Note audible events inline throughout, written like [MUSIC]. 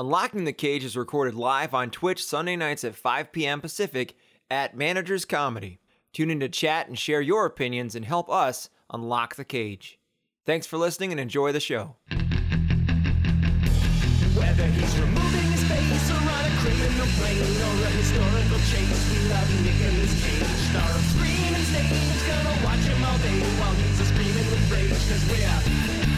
Unlocking the Cage is recorded live on Twitch Sunday nights at 5 p.m. Pacific at Managers Comedy. Tune in to chat and share your opinions and help us unlock the cage. Thanks for listening and enjoy the show. Whether he's removing his face or on a criminal plane or a historical chase, we love Nicolas Cage. Star of screaming stage, gonna watch him all day while he's screaming with rage, cause we're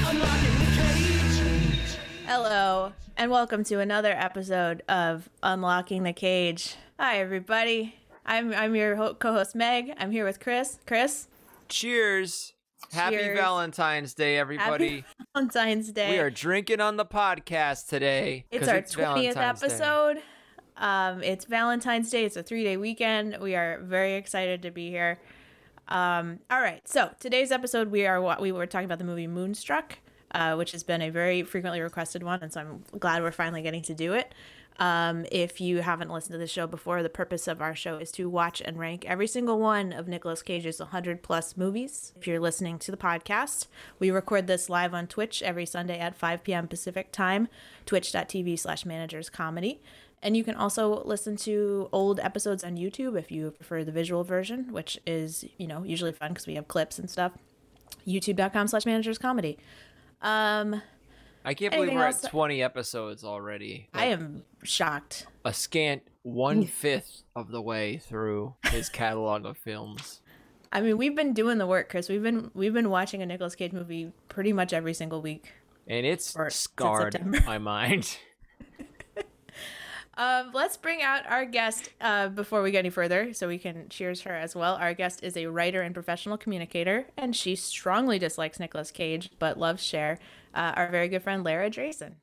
unlocking the cage. Hello, and welcome to another episode of Unlocking the Cage. Hi, everybody. I'm I'm your ho- co-host Meg. I'm here with Chris. Chris, Cheers. Happy Cheers. Valentine's Day, everybody. happy Valentine's Day. We are drinking on the podcast today. It's our twentieth Day. episode. Um, it's Valentine's Day. It's a three-day weekend. We are very excited to be here. Um, all right. So today's episode, we are we were talking about the movie Moonstruck, uh, which has been a very frequently requested one, and so I'm glad we're finally getting to do it. Um, if you haven't listened to the show before, the purpose of our show is to watch and rank every single one of Nicolas Cage's 100 plus movies. If you're listening to the podcast, we record this live on Twitch every Sunday at 5 p.m. Pacific time, twitch.tv slash managers comedy. And you can also listen to old episodes on YouTube if you prefer the visual version, which is, you know, usually fun because we have clips and stuff. YouTube.com slash managers comedy. Um, I can't believe we're at 20 episodes already. I am shocked. a scant one fifth of the way through his [LAUGHS] catalog of films. I mean, we've been doing the work, Chris. We've been we've been watching a Nicolas Cage movie pretty much every single week. And it's Or scarred my mind. [LAUGHS] Um, let's bring out our guest uh, before we get any further, so we can cheers her as well. Our guest is a writer and professional communicator, and she strongly dislikes Nicolas Cage but loves Cher. Uh, our very good friend Lara Drayson.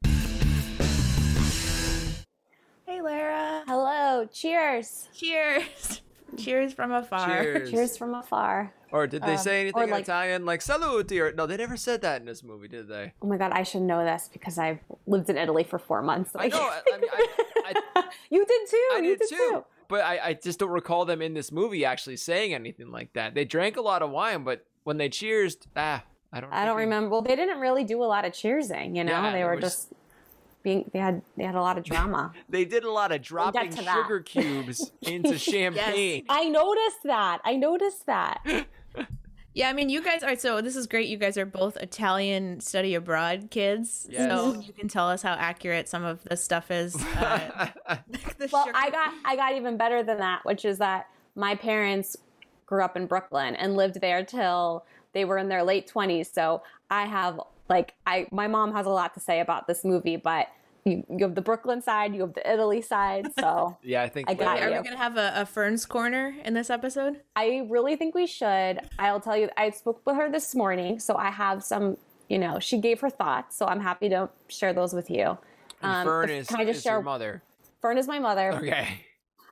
Hey, Lara. Hello, cheers. Cheers. cheers from afar. Cheers. Cheers from afar. Or did they Um, say anything in like- Italian like saluti? Or no, they never said that in this movie, did they? Oh my god, I should know this because I've lived in Italy for four months. I know. I, I mean, I, I, [LAUGHS] you did too. I you did too. But I, I just don't recall them in this movie actually saying anything like that. They drank a lot of wine, but when they cheers, ah, I don't. I don't remember. Well, they didn't really do a lot of cheersing. You know, Yeah, they were was- just being. They had they had a lot of drama. [LAUGHS] They did a lot of dropping sugar cubes [LAUGHS] into champagne. I noticed that. I noticed that. Yeah, I mean, you guys are so. This is great. You guys are both Italian study abroad kids, Yes. so you can tell us how accurate some of this stuff is. [LAUGHS] Uh, [LAUGHS] Well, sugar- I got I got even better than that, which is that my parents grew up in Brooklyn and lived there till they were in their late twenties. So I have like I my mom has a lot to say about this movie, but you, you have the Brooklyn side, you have the Italy side. So [LAUGHS] yeah, I think I got Are we you. gonna have a, a Ferns corner in this episode? I really think we should. I'll tell you, I spoke with her this morning, so I have some. You know, she gave her thoughts, so I'm happy to share those with you. Um, Fern the- is, can I just is your mother. Fern is my mother. Okay.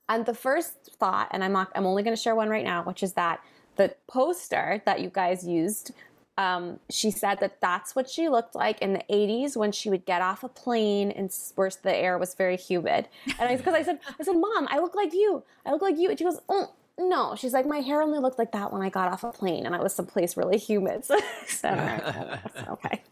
And the first thought, and I'm not, I'm only going to share one right now, which is that the poster that you guys used, um, she said that that's what she looked like in the 80s when she would get off a plane and where the air was very humid. And I, [LAUGHS] because I said, I said, Mom, I look like you. I look like you. And she goes, oh. No, she's like, my hair only looked like that when I got off a plane and I was someplace really humid. [LAUGHS] So I said, "All right, well, [LAUGHS] okay.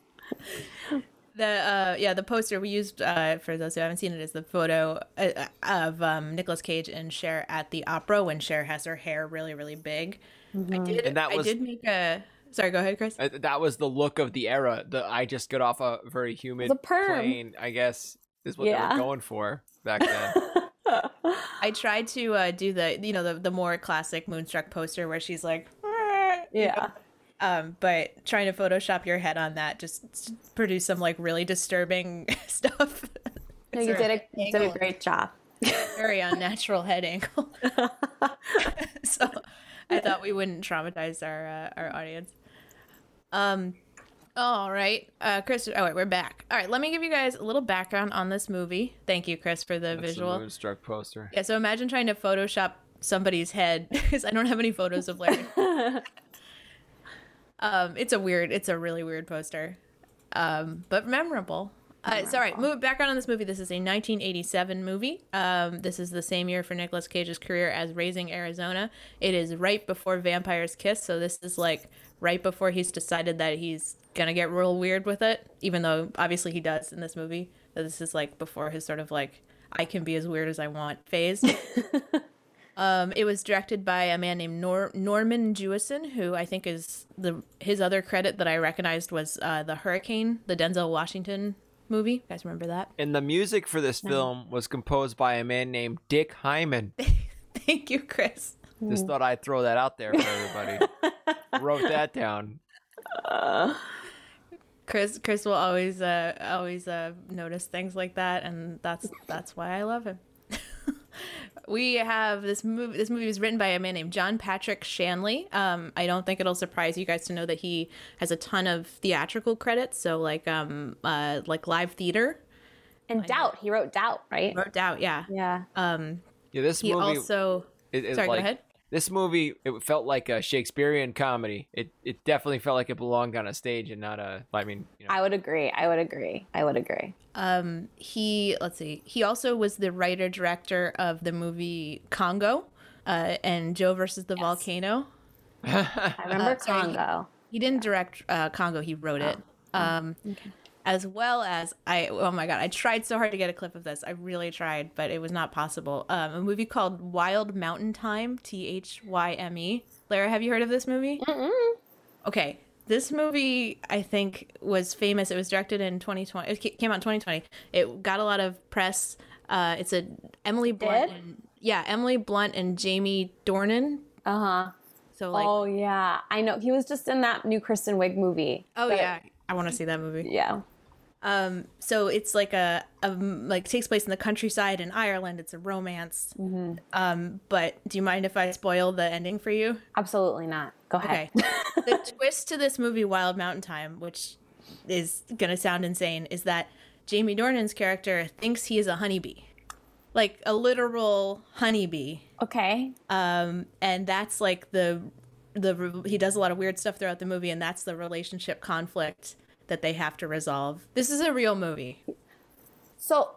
The uh, yeah, the poster we used uh, for those who haven't seen it is the photo uh, of um, Nicolas Cage and Cher at the opera when Cher has her hair really really big. I did. And that was- I did make a. Sorry, go ahead, Chris. Uh, that was the look of the era. The I just got off a very humid The perm. plane. I guess is what Yeah. they were going for back then. [LAUGHS] I tried to uh, do the you know the the more classic Moonstruck poster where she's like. Yeah. Um, but trying to Photoshop your head on that just s- produce some like really disturbing [LAUGHS] stuff. No, you did a, did a great job. very unnatural head angle. [LAUGHS] so I thought we wouldn't traumatize our uh, our audience. Um. All right, uh, Chris. Oh wait, we're back. All right, let me give you guys a little background on this movie. Thank you, Chris, for the That's the visual. Moonstruck poster. Yeah. So imagine trying to Photoshop somebody's head [LAUGHS] because I don't have any photos of Larry. [LAUGHS] um, it's a weird. It's a really weird poster, um, but memorable. Uh, all right, move background on this movie. This is a 1987 movie. Um, this is the same year for Nicolas Cage's career as Raising Arizona. It is right before Vampire's Kiss, so this is like right before he's decided that he's gonna get real weird with it. Even though obviously he does in this movie, that this is like before his sort of like I can be as weird as I want phase. [LAUGHS] um, it was directed by a man named Nor- Norman Jewison, who I think is the his other credit that I recognized was uh, the Hurricane, the Denzel Washington movie. You guys remember that? And the music for this film was composed by a man named Dick Hyman. [LAUGHS] Thank you, Chris. Just thought I'd throw that out there for everybody. [LAUGHS] Wrote that down. Chris Chris will always uh always uh notice things like that and that's that's why I love him. We have this movie this movie was written by a man named John Patrick Shanley. Um I don't think it'll surprise you guys to know that he has a ton of theatrical credits, so like um uh like live theater. And Doubt. He wrote Doubt, right? Wrote out, yeah. Yeah. Um Yeah, this he movie also it, it, Sorry, like, go ahead. This movie it felt like a Shakespearean comedy. It it definitely felt like it belonged on a stage and not a. I mean, you know, I would agree. I would agree. I would agree. Um, he let's see. He also was the writer director of the movie Congo, uh, and Joe versus the volcano. [LAUGHS] I remember sorry, he- Congo. He didn't direct uh, Congo. He wrote it. Um, as well as I. Oh my god! I tried so hard to get a clip of this. I really tried, but it was not possible. Um, a movie called Wild Mountain Thyme. T H Y M E. Lara, have you heard of this movie? Okay. This movie, I think, was famous. It was directed in 2020. It came out in 2020. It got a lot of press. Uh, it's a Emily Blunt. And, yeah, Emily Blunt and Jamie Dornan. Uh huh. So like, oh yeah, I know. He was just in that new Kristen Wiig movie. oh yeah, I want to see that movie. Yeah. Um, so it's like a, a like takes place in the countryside in Ireland. It's a romance. Mm-hmm. Um, but do you mind if I spoil the ending for you? Absolutely not. Go ahead. Okay. the [LAUGHS] twist to this movie, Wild Mountain Thyme, which is gonna sound insane, is that Jamie Dornan's character thinks he is a honeybee, like a literal honeybee. Okay. Um, and that's like the the he does a lot of weird stuff throughout the movie, and that's the relationship conflict that they have to resolve. This is a real movie. So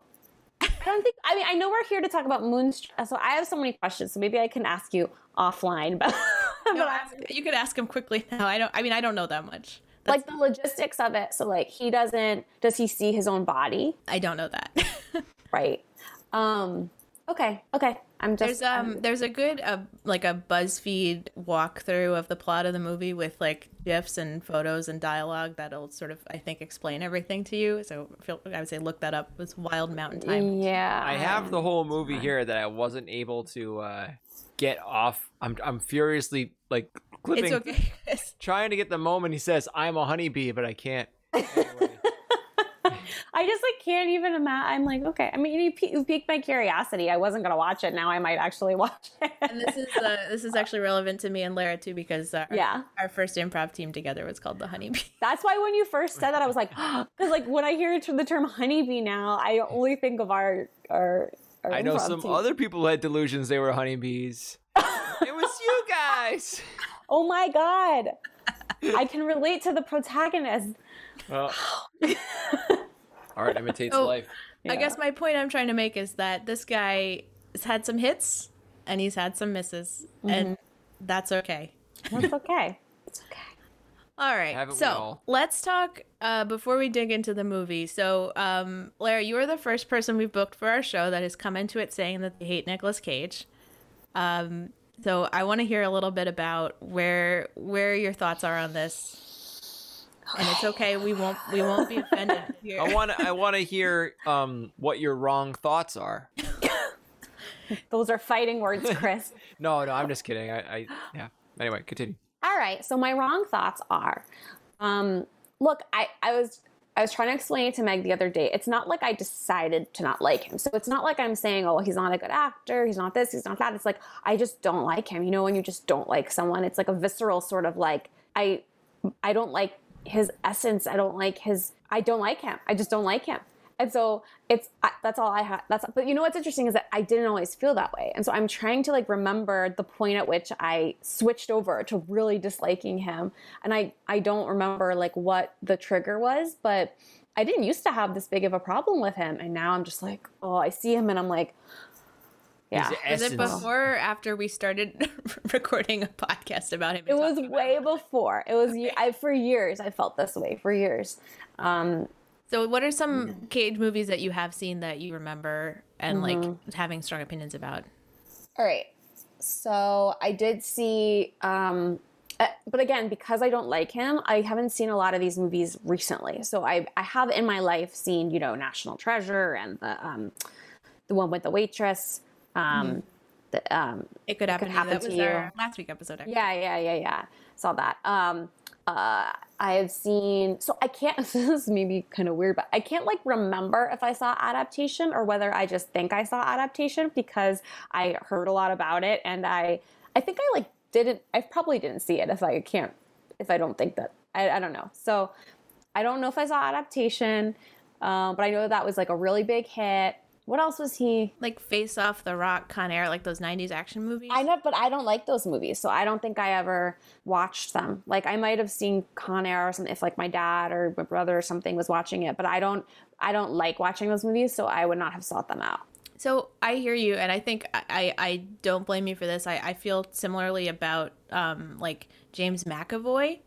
I don't think. I mean, I know we're here to talk about Moonstruck. So I have so many questions. So maybe I can ask you offline. But, No, but ask- you could ask him quickly now. I don't. I mean, I don't know that much. like the logistics of it. So like he doesn't. Does he see his own body? I don't know that. [LAUGHS] Right. Um. Okay. Okay. I'm just. There's um there's a good uh, like a BuzzFeed walkthrough of the plot of the movie with like gifs and photos and dialogue that'll sort of I think explain everything to you. So feel, I would say look that up. It's Wild Mountain Thyme. yeah. I have the whole movie here that I wasn't able to uh, get off. I'm I'm furiously like clipping, It's okay. [LAUGHS] Trying to get the moment he says I'm a honeybee, but I can't. [LAUGHS] Anyway. I just like can't even imagine. I'm like, okay. I mean, you, you piqued my curiosity. I wasn't gonna watch it. Now I might actually [LAUGHS] watch it. and this is uh, this is actually relevant to me and Lara too because uh, our, Yeah. our first improv team together was called the Honeybee. [LAUGHS] That's why when you first said that, I was like, [GASPS] because like when I hear the term honeybee now, I only think of our our. our I know some team. other people who had delusions they were honeybees. it was you [LAUGHS] guys. Oh my god, I can relate to the protagonist. Well, art [LAUGHS] imitates Oh. life. I guess my point I'm trying to make is that this guy has had some hits and he's had some misses, and that's okay. That's okay. It's okay. All right. Haven't so all? let's talk uh, before we dig into the movie. So, um, Lara, you are the first person we've booked for our show that has come into it saying that they hate Nicolas Cage. Um, so I want to hear a little bit about where where your thoughts are on this. And it's okay. We won't we won't be offended [LAUGHS] here. I want to. I want to hear um, what your wrong thoughts are. [LAUGHS] Those are fighting words, [LAUGHS] Chris. No, no, I'm just kidding. I, I yeah. Anyway, continue. All right. So my wrong thoughts are, um, look, I, I was I was trying to explain it to Meg the other day. It's not like I decided to not like him. So it's not like I'm saying, oh, he's not a good actor, he's not this, he's not that. It's like I just don't like him. You know, when you just don't like someone, it's like a visceral sort of like I I don't like his essence. I don't like his I don't like him. I just don't like him. And so it's I, that's all I have. That's but you know what's interesting is that I didn't always feel that way. And so I'm trying to like remember the point at which I switched over to really disliking him. And I I don't remember like what the trigger was, but I didn't used to have this big of a problem with him. And now I'm just like, oh, I see him and I'm like, yeah. Was it before or after we started [LAUGHS] recording a podcast about him? It was way him? before. It was ye- I for years I felt this way for years. Um So, what are some Cage movies that you have seen that you remember and like having strong opinions about? All right. So I did see, um, uh, but again, because I don't like him, I haven't seen a lot of these movies recently. So I, I have in my life seen, you know, National Treasure and the, um, the one with the waitress. Um, the, um, It could happen. to you. happen That to was you. our last week episode. Actually. yeah, yeah, yeah, yeah. Saw that. Um, uh, I have seen. So I can't. [LAUGHS] This is maybe kind of weird, but I can't like remember if I saw adaptation or whether I just think I saw adaptation because I heard a lot about it and I. I think I like didn't. I probably didn't see it if I can't. If I don't think that. I, I don't know. So I don't know if I saw adaptation, um, but I know that was like a really big hit. What else was he? Like Face Off, The Rock, Con Air, like those '90s action movies. I know, but I don't like those movies, so I don't think I ever watched them. Like I might have seen Con Air or something if like my dad or my brother or something was watching it, but I don't. I don't like watching those movies, so I would not have sought them out. So I hear you, and I think I, I, I don't blame you for this. I, I feel similarly about um like James McAvoy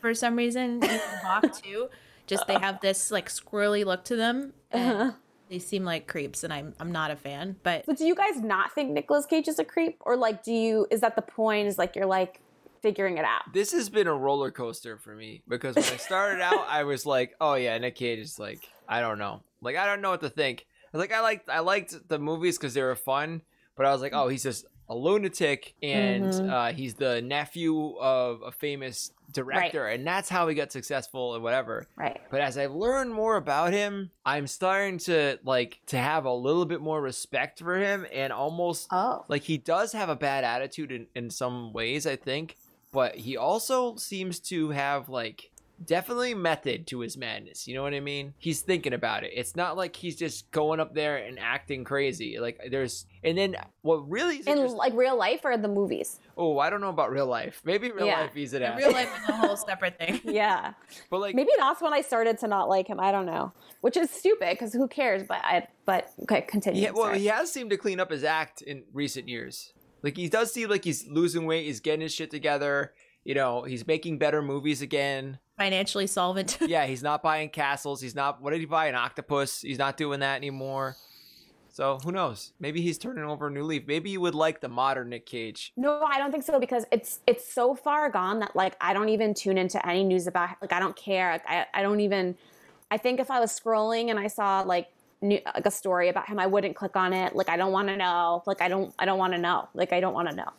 for some reason. Hawke too. Just they have this like squirrely look to them. And They seem like creeps, and I'm I'm not a fan. But But do you guys not think Nicolas Cage is a creep, or like, do you? Is that the point? Is like you're like figuring it out? This has been a roller coaster for me because when I started out, I was like, "Oh yeah, Nick Cage is like, I don't know, like I don't know what to think." I was like, I liked, I liked the movies because they were fun, but I was like, "Oh, he's just a lunatic, and Mhm. uh, he's the nephew of a famous director, and that's how he got successful and whatever." Right. But as I've learned more about him, I'm starting to like to have a little bit more respect for him and almost Oh. like he does have a bad attitude in, in some ways, I think, but he also seems to have like definitely method to his madness. You know what I mean? He's thinking about it. It's not like he's just going up there and acting crazy. Like there's and then what really is In like real life or the movies? oh I don't know about real life. Maybe real Yeah. life he's an in ass. real life is a whole separate thing. [LAUGHS] Yeah. but like Maybe that's when I started to not like him. I don't know, which is stupid because who cares? But I. But okay, continue. Yeah, well, sorry. he has seemed to clean up his act in recent years. Like he does seem like he's losing weight, he's getting his shit together. You know, he's making better movies again. Financially solvent. [LAUGHS] yeah, he's not buying castles. He's not. What did he buy? An octopus. He's not doing that anymore. So who knows? Maybe he's turning over a new leaf. Maybe you would like the modern Nick Cage. No, I don't think so because it's it's so far gone that like I don't even tune into any news about like I don't care. Like, I I don't even. I think if I was scrolling and I saw like new, like a story about him, I wouldn't click on it. Like I don't want to know. Like I don't I don't want to know. Like I don't want to know.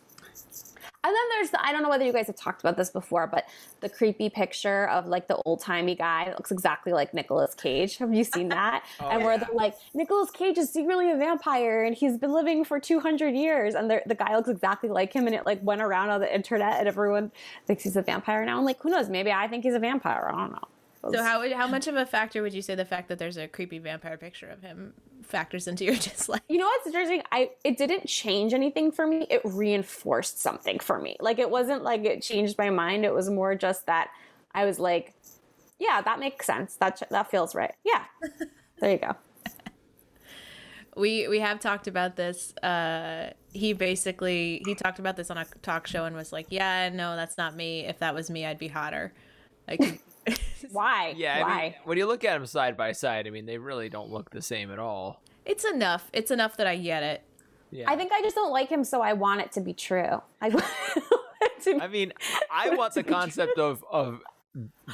And then there's the, I don't know whether you guys have talked about this before, but the creepy picture of like the old timey guy that looks exactly like Nicolas Cage. Have you seen [LAUGHS] that? Oh, and where yeah. they're like, Nicolas Cage is secretly a vampire and he's been living for 200 years. And the guy looks exactly like him. And it like went around on the internet and everyone thinks he's a vampire now. I'm like, who knows? Maybe I think he's a vampire. I don't know. So how how much of a factor would you say the fact that there's a creepy vampire picture of him factors into your [LAUGHS] dislike? You know what's interesting? I it didn't change anything for me. It reinforced something for me. Like it wasn't like it changed my mind. It was more just that I was like, yeah, that makes sense. That that feels right. Yeah. [LAUGHS] There you go. We we have talked about this. Uh, he basically he talked about this on a talk show and was like, "Yeah, no, that's not me. If that was me, I'd be hotter." Like, [LAUGHS] [LAUGHS] Why? Yeah, I mean, when you look at them side by side, I mean, they really don't look the same at all. it's enough. It's enough that I get it. Yeah. I think I just don't like him, so I want it to be true. I, [LAUGHS] want it to be- I mean, I want the [LAUGHS] concept of of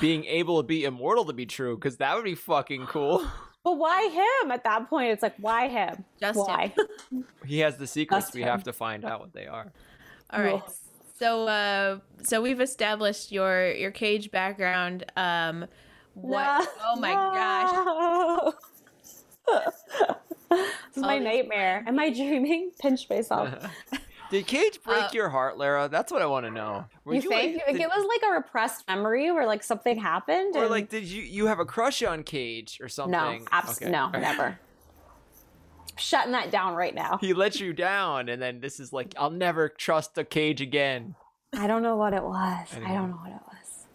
being able to be immortal to be true because that would be fucking cool. [GASPS] but why him? At that point, it's like, why him? Just why? He has the secrets. That's we him. have to find out what they are. All right. Cool. So uh so we've established your your cage background. Um what No, Oh my gosh. gosh. this is my Oh, this- nightmare. Am I dreaming? [LAUGHS] Pinch myself. [LAUGHS] Did Cage break Uh, your heart, Lara? That's what I want to know. Were you think? like, like, did- it was like a repressed memory where like something happened? or and- like, did you you have a crush on Cage or something? no, abs- Okay. no, never. Shutting that down right now. He let you down, and then this is like, I'll never trust a Cage again. I don't know what it was. I don't know what it was.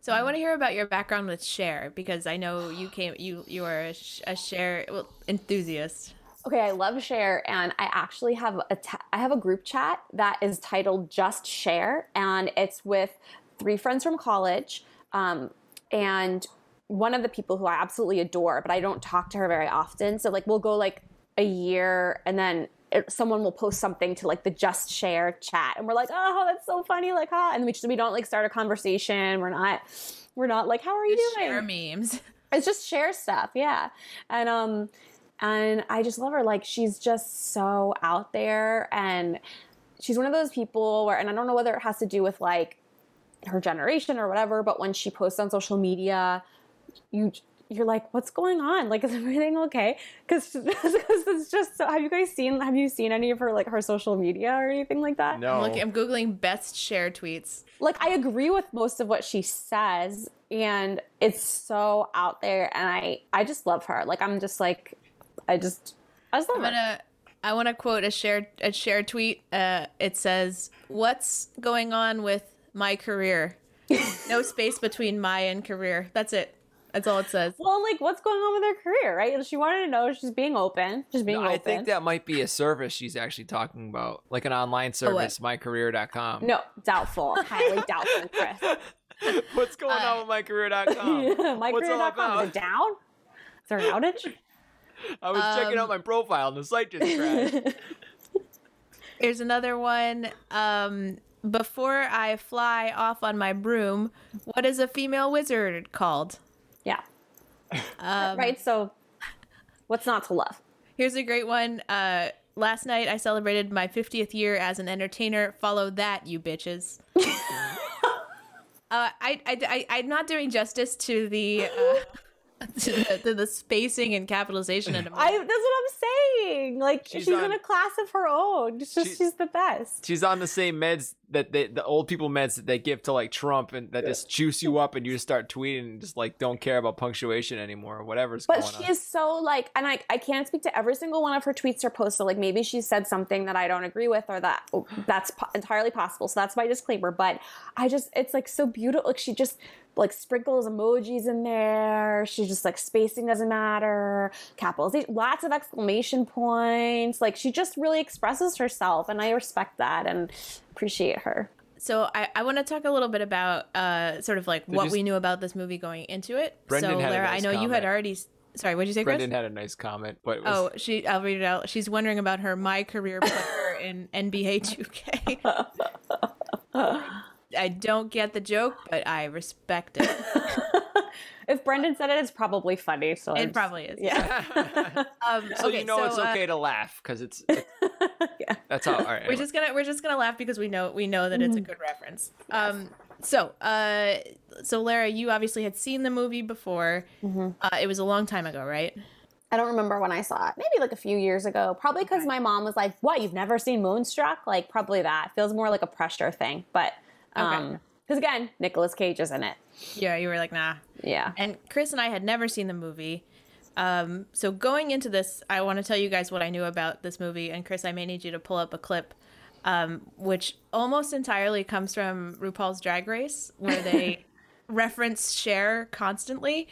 So I want to hear about your background with Cher because I know you came you you are a, Cher well, enthusiast. Okay, I love Cher, and I actually have a ta- I have a group chat that is titled Just Cher, and it's with three friends from college, um, and one of the people who I absolutely adore, but I don't talk to her very often. So like we'll go like a year and then it, someone will post something to like the just Cher chat and we're like, "Oh, that's so funny." Like, "Huh?" And we just we don't like start a conversation. We're not we're not like, "How are you doing?" Cher memes. [LAUGHS] it's just Cher stuff yeah and um and i just love her like she's just so out there and she's one of those people where and i don't know whether it has to do with like her generation or whatever but when she posts on social media you you're like what's going on like [LAUGHS] is everything okay because [LAUGHS] it's just so have you guys seen have you seen any of her like her social media or anything like that No. I'm looking. I'm googling best Cher tweets. like I agree with most of what she says and it's so out there and I I just love her. Like I'm just like I just I just love I'm her. gonna. I want to quote a shared a shared tweet. Uh, it says, "What's going on with my career? [LAUGHS] No space between my and career. That's it. That's all it says." Well, like what's going on with her career, right? She wanted to know she's being open. She's being No, open. I think that might be a service she's actually talking about, like an online service, mycareer.com. no, doubtful. Highly [LAUGHS] doubtful, Chris. What's going Uh, on with mycareer.com? [LAUGHS] What's all MyCareer.com. Is it about? down? Is there an outage? [LAUGHS] I was checking Um, out my profile and the site just crashed. Here's another one. Um, before I fly off on my broom, what is a female wizard called? Yeah. Um, right. So what's not to love? Here's a great one. Uh, last night I celebrated my 50th year as an entertainer. Follow that, you bitches. [LAUGHS] uh, I, I, I, I'm not doing justice to the, uh, [LAUGHS] to the, to the spacing and capitalization in I that's what I'm saying. Like She's she's, on- in a class of her own. It's just She- she's the best. She's on the same meds that they, the old people meds that they give to like Trump and that just juice you up and you just start tweeting and just like don't care about punctuation anymore or whatever's But going she on. is so like, and I, I can't speak to every single one of her tweets or posts. So like maybe she said something that I don't agree with, or that oh, that's po- entirely possible. So that's my disclaimer. But I just, it's like so beautiful. Like she just like sprinkles emojis in there. She's just like spacing doesn't matter, capitalization, lots of exclamation points. Like she just really expresses herself, and I respect that and appreciate her. So I, I want to talk a little bit about uh, sort of like what you s- we knew about this movie going into it. Brendan so had a Lara, nice I know you had already. Sorry, what did you say, Chris? Brendan had a nice comment, but it was, Oh, she. I'll read it out. She's wondering about her my career player in NBA 2K. [LAUGHS] I don't get the joke, but I respect it. [LAUGHS] If Brendan said it, it's probably funny. So I'm It just- probably is. yeah. [LAUGHS] Um, so okay, you know it's so, uh, okay to laugh because it's, it's [LAUGHS] Yeah. that's how. All right, we're anyway. just gonna we're just gonna laugh because we know we know that it's a good reference. Um, so uh, so Lara, you obviously had seen the movie before. Uh, it was a long time ago, right? I don't remember when I saw it. Maybe like a few years ago. Probably because my mom was like, "What? You've never seen Moonstruck?" Like probably that feels more like a pressure thing. But um, because again, Nicolas Cage is in it. Yeah, you were like, nah. Yeah. And Chris and I had never seen the movie. Um, so going into this, I want to tell you guys what I knew about this movie. And Chris, I may need you to pull up a clip, um, which almost entirely comes from RuPaul's Drag Race, where they [LAUGHS] reference Cher constantly,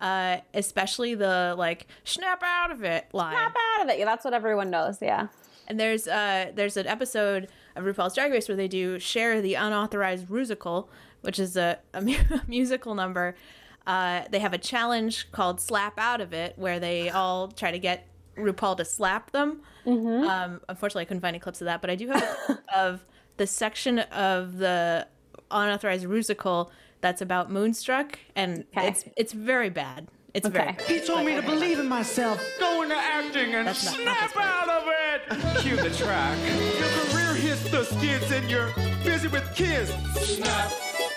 uh, especially the like "snap out of it" line. Snap out of it. Yeah, that's what everyone knows. Yeah. And there's uh there's an episode of RuPaul's Drag Race where they do Cher the unauthorized musical, which is a, a mu- [LAUGHS] musical number. Uh, they have a challenge called "Slap Out of It," where they all try to get RuPaul to slap them. Um, unfortunately, I couldn't find any clips of that, but I do have a clip [LAUGHS] of the section of the unauthorized musical that's about Moonstruck, and Okay. it's it's very bad. It's very Okay. bad. He told me to believe in myself. Go into acting and That's not- not snap out of it. [LAUGHS] Cue the track. The skids and you're busy with kids. Snap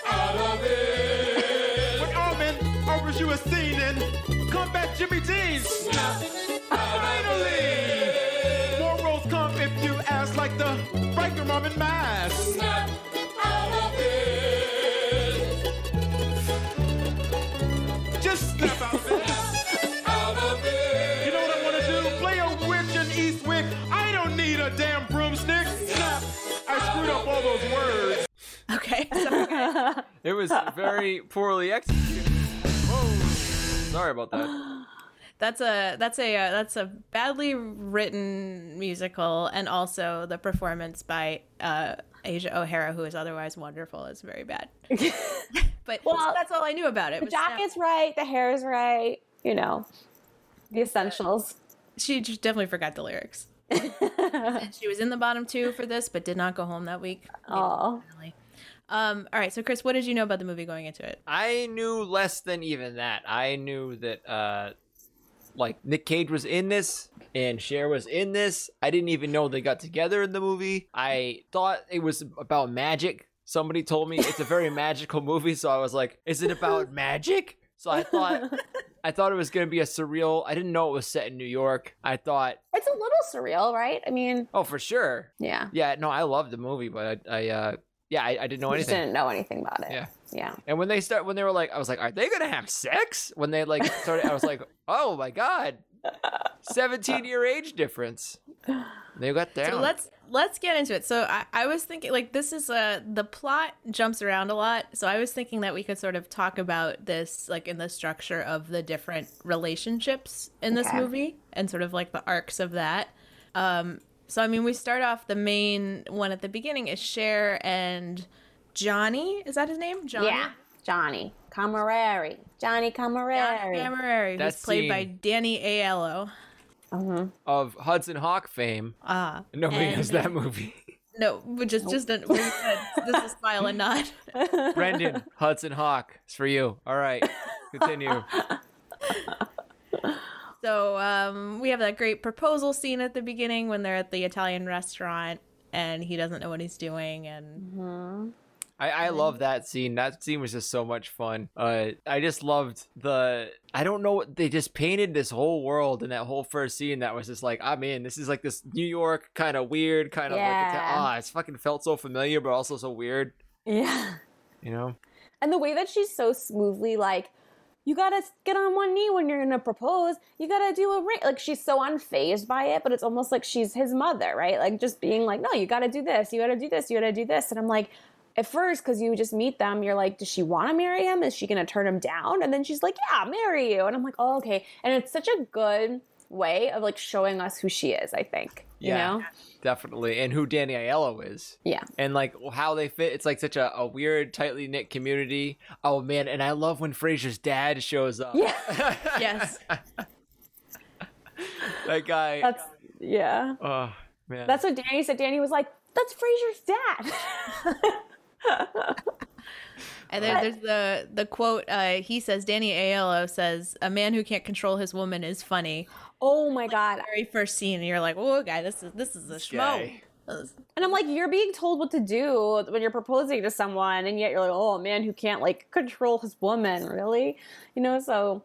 out of it. When Armin offers you a scene in Combat Jimmy Dean. Snap Finally. More roles come if you ask like the biker mom in Mask. Snap Okay. [LAUGHS] [LAUGHS] It was very poorly executed. Whoa. Sorry about that. [GASPS] That's a that's a uh, that's a badly written musical, and also the performance by uh, Asia O'Hara, who is otherwise wonderful, is very bad. [LAUGHS] but Well, that's all I knew about it. The jacket's right, the hair is right, you know, the essentials. She just definitely forgot the lyrics. she was in the bottom two for this, but did not go home that week. Oh. Um, all right, so Chris, what did you know about the movie going into it? I knew less than even that. I knew that uh like Nick Cage was in this and Cher was in this. I didn't even know they got together in the movie. I thought it was about magic. Somebody told me it's a very [LAUGHS] magical movie, so I was like, is it about [LAUGHS] magic? So I thought I thought it was going to be a surreal. I didn't know it was set in New York. I thought, it's a little surreal, right? I mean, oh, for sure. yeah. Yeah, no, I love the movie, but I, I uh yeah, I, I didn't know anything. didn't know anything about it. Yeah. Yeah. And when they start, when they were like, I was like, are they gonna have sex? When they like started, I was like, [LAUGHS] oh my god, seventeen [LAUGHS] year age difference. They got down. So let's let's get into it. So I, I was thinking like this is a the plot jumps around a lot. So I was thinking that we could sort of talk about this like in the structure of the different relationships in this movie and sort of like the arcs of that. Um so I mean we start off the main one at the beginning is Cher and Johnny. Is that his name? Johnny. Yeah. Johnny Cammareri. Johnny Cammareri. Johnny Cammareri. Cammareri, who's That played by Danny Aiello. of Hudson Hawk fame. Ah, Nobody and- knows that movie. [LAUGHS] No, which is just a, this is smile and nod. [LAUGHS] Brendan Hudson Hawk, it's for you. All right, [LAUGHS] continue. So um, we have that great proposal scene at the beginning when they're at the Italian restaurant and he doesn't know what he's doing and I, I love that scene. That scene was just so much fun. Uh, I just loved the. I don't know what they just painted this whole world in that whole first scene. That was just like, I'm in. This is like this New York kind of weird, kind of like Yeah. ah, it's fucking felt so familiar, but also so weird. [LAUGHS] Yeah. You know? And the way that she's so smoothly like, you gotta get on one knee when you're gonna propose. You gotta do a ring. Like she's so unfazed by it, but it's almost like she's his mother, right? Like just being like, no, you gotta do this. You gotta do this. You gotta do this. And I'm like, at first, because you just meet them, you're like, does she want to marry him? Is she gonna turn him down? And then she's like, yeah, marry you. And I'm like, oh, okay. And it's such a good way of like showing us who she is. I think. You Yeah. know? Definitely. And who Danny Aiello is. Yeah. and like how they fit. It's like such a, a weird, tightly knit community. Oh man, and I love when Frasier's dad shows up. Yeah. [LAUGHS] yes that guy. That's yeah. oh man, That's what Danny said. Danny was like, that's Frasier's dad. [LAUGHS] and then there's the the quote uh, he says Danny Aiello says a man who can't control his woman is funny oh my god. very first scene and you're like oh guy this is this is a schmo guy. And I'm like, you're being told what to do when you're proposing to someone, and yet you're like, oh, a man who can't like control his woman, really? You know, so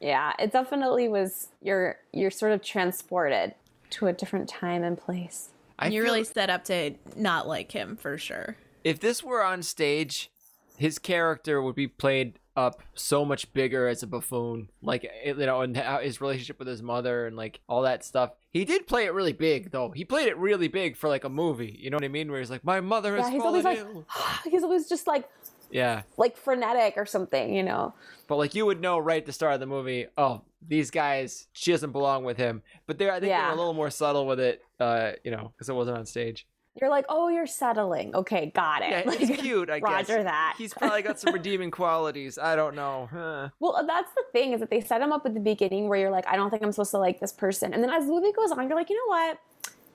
yeah, it definitely was. You're you're sort of transported to a different time and place. I and you're feel- really set up to not like him for sure if this were on stage, his character would be played up so much bigger as a buffoon, like you know, and his relationship with his mother and like all that stuff. He did play it really big, though. He played it really big for like a movie. You know what I mean? Where he's like, "My mother is Yeah, he's always like, [SIGHS] he's always just like Yeah, like frenetic or something, you know. but like you would know right at the start of the movie, oh, these guys, she doesn't belong with him. But they're I think they're a little more subtle with it, uh, you know, because it wasn't on stage. You're like, oh, you're settling. Okay, got it. Yeah, [LAUGHS] Like, it's cute. I guess. Roger that. He's probably got some redeeming qualities. I don't know. Huh. Well, that's the thing is that they set him up at the beginning where you're like, I don't think I'm supposed to like this person, and then as the movie goes on, you're like, you know what?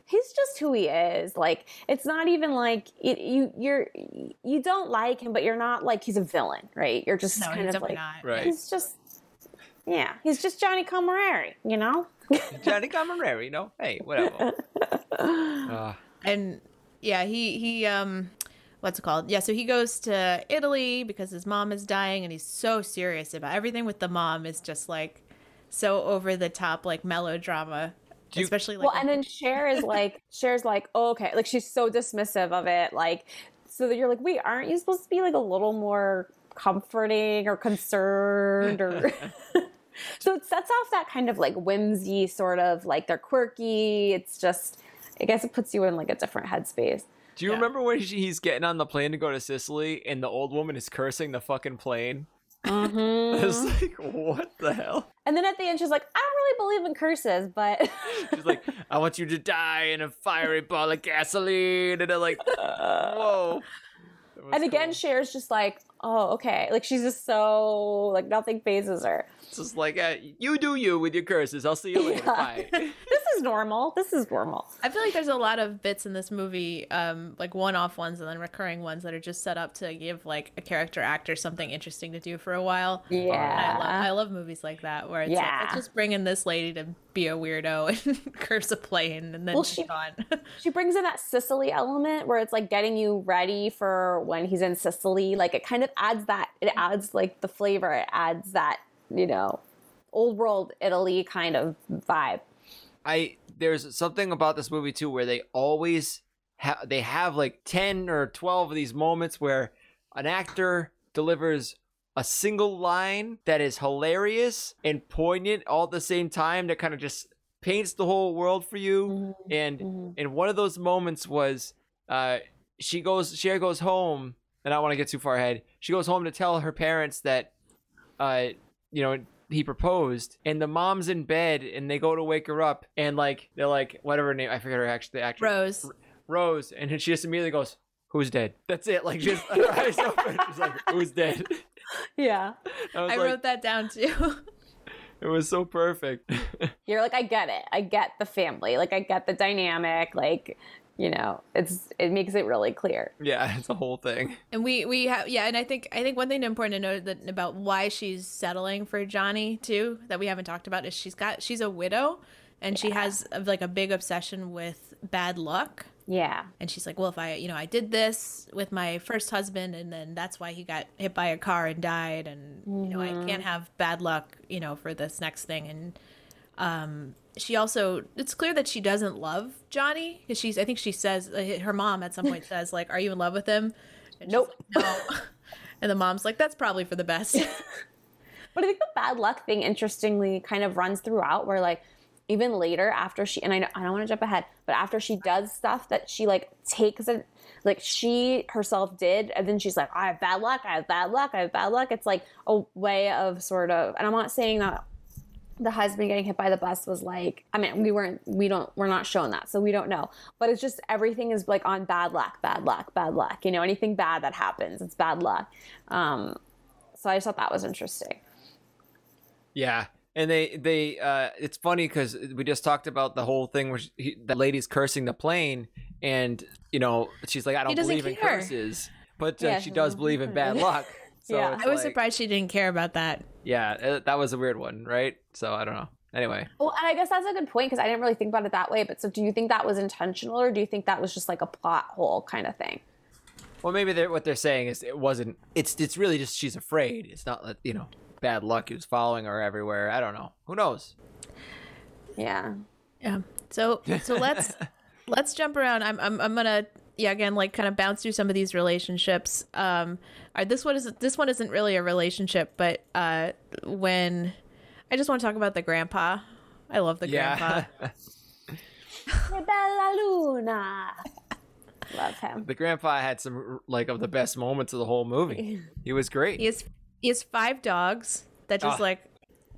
He's just who he is. Like, it's not even like it, you you're you don't like him, but you're not like he's a villain, right? You're just no kind he's of like not Right. he's just yeah, he's just Johnny Cammareri, you know? Johnny Cammareri, you know? Hey, whatever. Uh, [LAUGHS] and yeah he he um what's it called yeah so he goes to italy because his mom is dying and he's so serious about everything with the mom is just like so over the top like melodrama you- especially like well, and then Cher is [LAUGHS] like, Cher's like, oh, okay, like she's so dismissive of it, like, so that you're like, wait, aren't you supposed to be like a little more comforting or concerned or? [LAUGHS] so it sets off that kind of like whimsy, sort of like they're quirky. It's just, I guess it puts you in like a different headspace. do you Yeah. remember when she- he's getting on the plane to go to Sicily and the old woman is cursing the fucking plane? [LAUGHS] Mm-hmm. It's like, what the hell? And then at the end, she's like, I don't really believe in curses, but [LAUGHS] She's like, I want you to die in a fiery ball of gasoline. And they're like, [LAUGHS] whoa. And again, cool. Cher's just like, oh, okay. Like she's just so like nothing phases her. It's just like uh, you do you with your curses. I'll see you later. Yeah. Bye. [LAUGHS] This is normal. This is normal. I feel like there's a lot of bits in this movie, um, like one-off ones and then recurring ones that are just set up to give like a character actor something interesting to do for a while. And I, Yeah. love, I love movies like that where it's like, Yeah. let's just bring in this lady to be a weirdo [LAUGHS] and curse a plane and then Well, she's she- gone. [LAUGHS] She brings in that Sicily element where it's like getting you ready for when he's in Sicily. Like it kind of adds that. It adds like the flavor. It adds that you know, old world Italy kind of vibe. I there's something about this movie too where they always have they have like 10 or 12 of these moments where an actor delivers a single line that is hilarious and poignant all at the same time that kind of just paints the whole world for you. And Mhm. and one of those moments was uh she goes she goes home and I don't want to get too far ahead. She goes home to tell her parents that uh you know he proposed and the mom's in bed and they go to wake her up and like they're like whatever her name I forget her actually the actress. Rose. Rose. And then she just immediately goes who's dead? That's it. Like just [LAUGHS] her eyes open. She's like who's dead [LAUGHS] Yeah. I I like wrote that down too. [LAUGHS] it was so perfect [LAUGHS] You're like, I get it. I get the family. Like I get the dynamic. Like, you know, it's it makes it really clear. yeah it's a whole thing And we we have yeah, and I think I think one thing important to note that about why she's settling for Johnny too that we haven't talked about is she's got she's a widow and she has like a big obsession with bad luck. Yeah. And she's like, well, if I you know I did this with my first husband and then that's why he got hit by a car and died and you know I can't have bad luck you know for this next thing and um she also it's clear that she doesn't love Johnny because she's I think she says her mom at some point [LAUGHS] says like are you in love with him and Nope. like, no [LAUGHS] and the mom's like that's probably for the best [LAUGHS] But I think the bad luck thing, interestingly, kind of runs throughout. Where like even later after she and I, I don't want to jump ahead, but after she does stuff that she like takes it, like she herself did, and then she's like, I have bad luck, I have bad luck, I have bad luck. It's like a way of sort of, and I'm not saying that the husband getting hit by the bus was like i mean we weren't we don't we're not shown that so we don't know. But it's just everything is like on bad luck bad luck bad luck you know anything bad that happens it's bad luck. Um so i just thought that was interesting. Yeah, and they they uh, it's funny because we just talked about the whole thing where she, the lady's cursing the plane, and you know she's like, I don't doesn't believe in curses, but uh, Yeah, she she does believe in bad luck. [LAUGHS] So Yeah. I was like- surprised she didn't care about that Yeah, uh, that was a weird one, right? So I don't know. Anyway, Well, and I guess that's a good point because I didn't really think about it that way. But so, do you think that was intentional, or do you think that was just like a plot hole kind of thing? well maybe they're, what they're saying is it wasn't. It's it's really just she's afraid. It's not that you know bad luck is following her everywhere. I don't know. Who knows? Yeah. Yeah. So so [LAUGHS] let's let's jump around. I'm I'm I'm gonna yeah again like kind of bounce through some of these relationships. Um, all right, this one is this one isn't really a relationship, but uh, when I just want to talk about the grandpa. I love the grandpa. [LAUGHS] Yeah, Hey, Bella Luna. Love him. the grandpa had some like of the best moments of the whole movie. He was great. He has he has five dogs that just Ah. like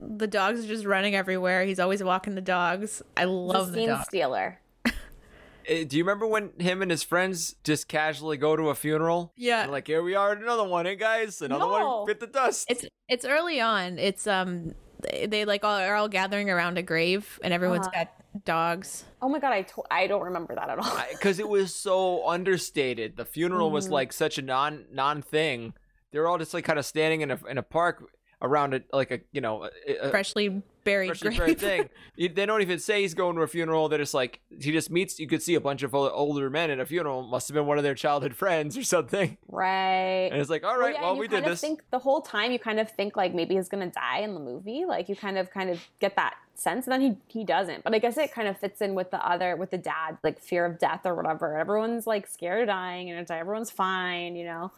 the dogs are just running everywhere. He's always walking the dogs. I love the Scene dogs. stealer. Uh, Do you remember when him and his friends just casually go to a funeral? Yeah. They're like, here we are at another one, hey guys, another No. one bit the dust. It's it's early on. It's um they, they like all are all gathering around a grave and everyone's Uh-huh. got dogs. Oh my god, I to- I don't remember that at all. because it was so [LAUGHS] understated. The funeral Mm-hmm. was like such a non non thing. They're all just like kind of standing in a in a park around it, like a you know a, a Freshly buried freshly grave. buried thing. [LAUGHS] You- They don't even say he's going to a funeral. They're just like he just meets. You could see a bunch of older men at a funeral. Must have been one of their childhood friends or something. right. And it's like, all right, yeah, well, we did of this. Think the whole time you kind of think like maybe he's gonna die in the movie. Like you kind of kind of get that sense, and then he he doesn't. But I guess it kind of fits in with the other with the dad, like fear of death or whatever. Everyone's like scared of dying, and it's like everyone's fine, you know.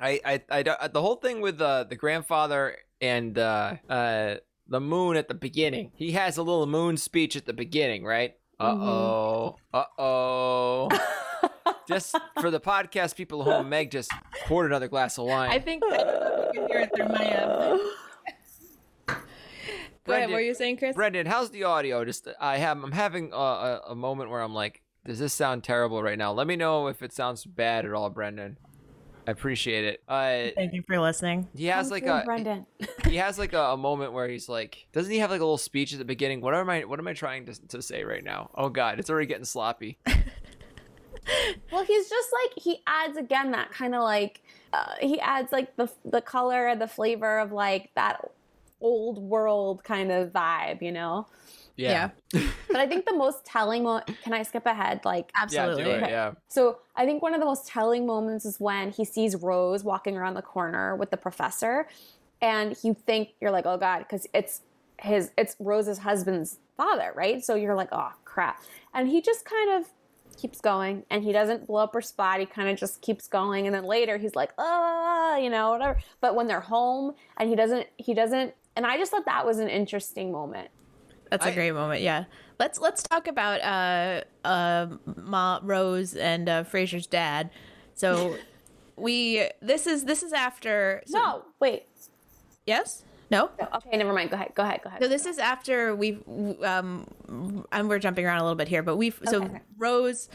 I, I, I, don't- the whole thing with uh, the grandfather and uh, uh, the moon at the beginning. He has a little moon speech at the beginning, right? Uh oh. Uh oh. [LAUGHS] just for the podcast people at home, Meg just poured another glass of wine. I think that you can hear it through my um [LAUGHS] Go ahead, what were you saying, Chris? Brendan, how's the audio? Just I have I'm having a, a, a moment where I'm like, does this sound terrible right now? Let me know if it sounds bad at all, Brendan. I appreciate it. Uh, Thank you for listening. he has Come like through, a Brendan. [LAUGHS] he has like a, a moment where he's like, doesn't he have like a little speech at the beginning? What am I what am I trying to to say right now? Oh God, it's already getting sloppy. [LAUGHS] Well, he's just like he adds again that kind of like uh, he adds like the the color and the flavor of like that old world kind of vibe, you know. Yeah, yeah. But I think the most telling moment. Can I skip ahead? Like yeah, Absolutely. do it. Yeah, So I think one of the most telling moments is when he sees Rose walking around the corner with the professor, and you think you're like, oh god, because it's his, it's Rose's husband's father, right? So you're like, oh crap, and he just kind of keeps going, and he doesn't blow up her spot. He kind of just keeps going, and then later he's like, oh, you know, whatever. But when they're home, and he doesn't, he doesn't, and I just thought that was an interesting moment. That's a I- great moment. Yeah. Let's let's talk about uh uh Ma Rose and uh Frasier's dad. So [LAUGHS] we this is this is after so- No, wait. Yes? No? No, okay, never mind. Go ahead. Go ahead. Go ahead. So this is after we've um and we're jumping around a little bit here, but we've so Rose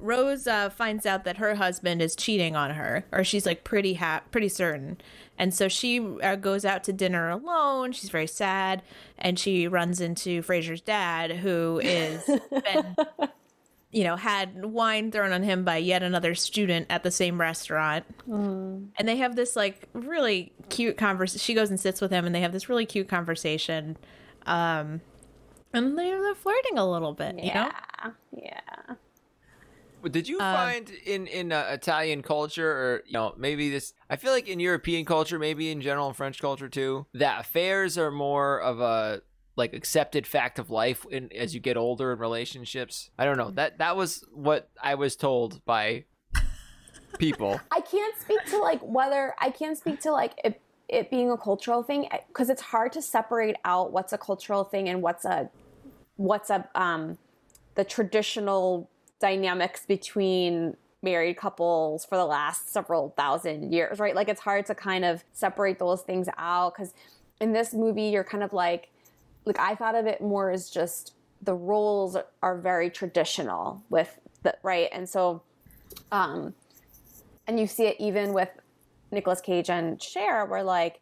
Rose uh, finds out that her husband is cheating on her, or she's like pretty ha- pretty certain, and so she uh, goes out to dinner alone. She's very sad, and she runs into Frasier's dad, who is [LAUGHS] been, you know, had wine thrown on him by yet another student at the same restaurant, and they have this like really cute conversation. She goes and sits with him, and they have this really cute conversation. Um, and they're, they're flirting a little bit, you know. yeah, yeah. Did you find in in uh, Italian culture, or you know, maybe this? I feel like in European culture, maybe in general in French culture too, that affairs are more of a like accepted fact of life in as you get older in relationships. I don't know that that was what I was told by people. [LAUGHS] I can't speak to like whether I can't speak to like it, it being a cultural thing because it's hard to separate out what's a cultural thing and what's a what's a um the traditional dynamics between married couples for the last several thousand years, right? Like it's hard to kind of separate those things out because in this movie you're kind of like like I thought of it more as just the roles are very traditional with the right and so um and you see it even with Nicolas Cage and Cher, where like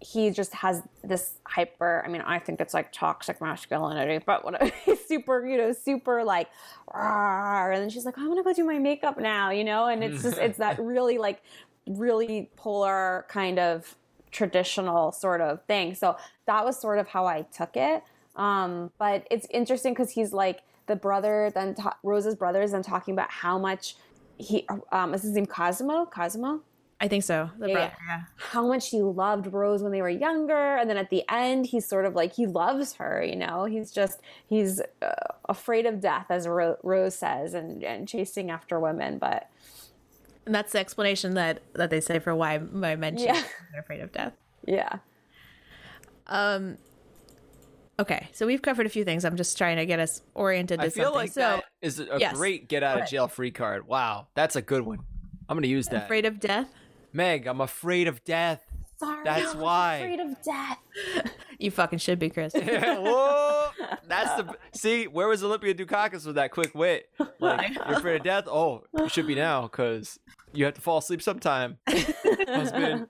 he just has this hyper. I mean, I think it's like toxic masculinity, but what he's [LAUGHS] super, you know, super like, "Rawr," and then she's like, I'm gonna go do my makeup now, you know, and it's just it's that [LAUGHS] really like really polar kind of traditional sort of thing. So that was sort of how I took it. Um, but it's interesting because he's like the brother, then ta- Rose's brother is then talking about how much he um is his name cosmo Cosimo I think so. The Yeah, brother, yeah. how much he loved Rose when they were younger, and then at the end, he's sort of like he loves her. You know, he's just he's uh, afraid of death, as Ro- Rose says, and and chasing after women. But And that's the explanation that that they say for why why men cheat. Yeah. They're afraid of death. yeah, Um. Okay, so we've covered a few things. I'm just trying to get us oriented to I feel something. like so, that is a yes. great get out of jail free card. Wow, that's a good one. I'm gonna use that. afraid of death. Meg, I'm afraid of death. sorry, That's I was why. afraid of death. [LAUGHS] You fucking should be, Chris. [LAUGHS] Whoa! That's the see. Where was Olympia Dukakis with that quick wit? [LAUGHS] Like you're afraid of death? Oh, you should be now because you have to fall asleep sometime. Husband.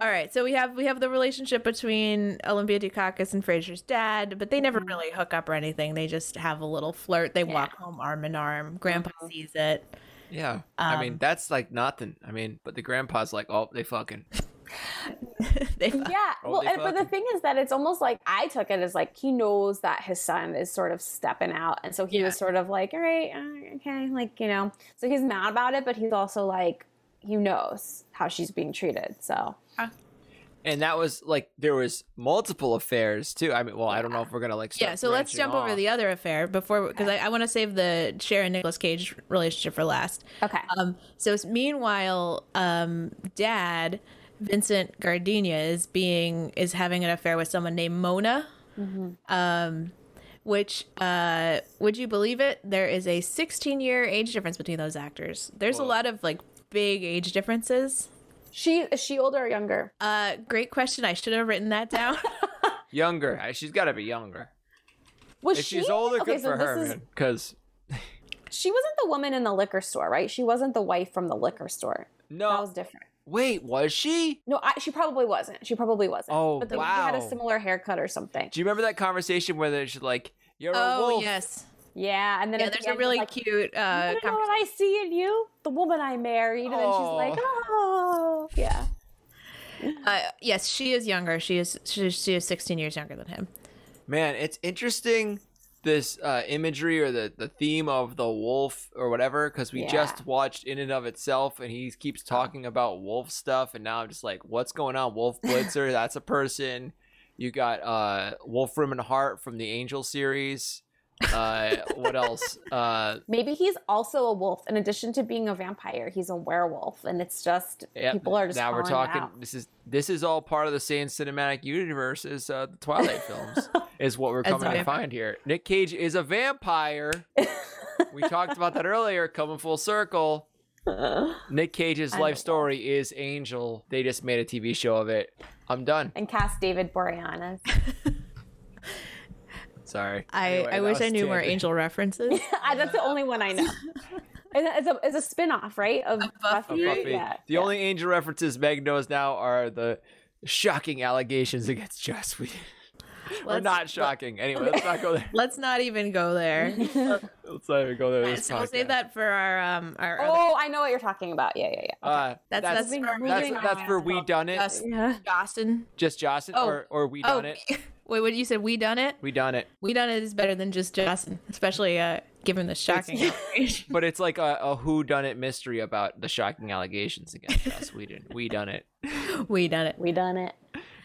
All right, so we have we have the relationship between Olympia Dukakis and Frasier's dad, but they never really hook up or anything. They just have a little flirt. They walk home arm in arm. Grandpa Mm-hmm. sees it. Yeah, I mean Um, that's like nothing. I mean, but the grandpa's like, oh, they fucking. [LAUGHS] they fuck. Yeah, Oh, well, they and, but the thing is that it's almost like I took it as like he knows that his son is sort of stepping out, and so he Yeah. was sort of like, all right, uh, okay, like you know, so he's mad about it, but he's also like he knows how she's being treated, so And that was like there was multiple affairs too. I mean, well, I don't know if we're gonna like. Start Yeah, so let's branching jump over the other affair before because I, I want to save the Sharon Nicolas Cage relationship for last. okay, Um, so meanwhile, um, Dad Vincent Gardenia is being is having an affair with someone named Mona. Um, which uh, would you believe it? There is a 16 year age difference between those actors. There's a lot of like big age differences. She is she older or younger? Uh, great question. I should have written that down. [LAUGHS] Younger. She's got to be younger. Was If she she's older, okay? good So for this her, is man. Because she wasn't the woman in the liquor store, right? She wasn't the wife from the liquor store. No. That was different. Wait, was she? No, I, she probably wasn't. She probably wasn't. Oh, but they, they had a similar haircut or something. Do you remember that conversation where they're just like, "You're a Oh wolf"? yes. Yeah, and then Yeah, at the there's a end, really like, cute uh you know what I see in you? The woman I married. And then she's like, oh, yeah. Uh, yes, she is younger. She is she is, she is 16 years younger than him. Man, it's interesting this uh, imagery or the, the theme of the wolf or whatever because we Yeah. just watched in and of itself and he keeps talking about wolf stuff and now I'm just like what's going on Wolf Blitzer [LAUGHS] that's a person you got uh Wolfram and Hart from the Angel series uh what else uh Maybe he's also a wolf. In addition to being a vampire, he's a werewolf. And it's just, yeah, people are just now we're talking this is this is all part of the same cinematic universe as uh, the Twilight [LAUGHS] films is what we're coming to find here. Nick Cage is a vampire. [LAUGHS] we talked about that earlier, coming full circle. [LAUGHS] Nick Cage's life story is Angel. They just made a TV show of it. I'm done. And cast David Boreanaz. Sorry. I Anyway, I wish I knew more tangent. angel references. [LAUGHS] I- That's the only one I know. [LAUGHS] It's a, it's a spin-off, right? Of Buffy? Buffy. Yeah. The yeah. only angel references Meg knows now are the shocking allegations against Joss Whedon. [LAUGHS] or Let's- not shocking. Anyway, let's not go there. Let's not even go there. Let's not even go there. This so we'll save that for our um our other- Oh, I know what you're talking about. Yeah, yeah, yeah. Uh, That's- that's that's that's for- that's, that's for we done it. Just- Yeah. Justin. Just Jocelyn Oh. or or we Oh, done it. Wait, what you said? We done it. We done it. We done it is better than just Justin, especially uh given the shocking. allegation. But it's like a, a who done it mystery about the shocking allegations against Joss Whedon. We done it. [LAUGHS] we done it. We done it.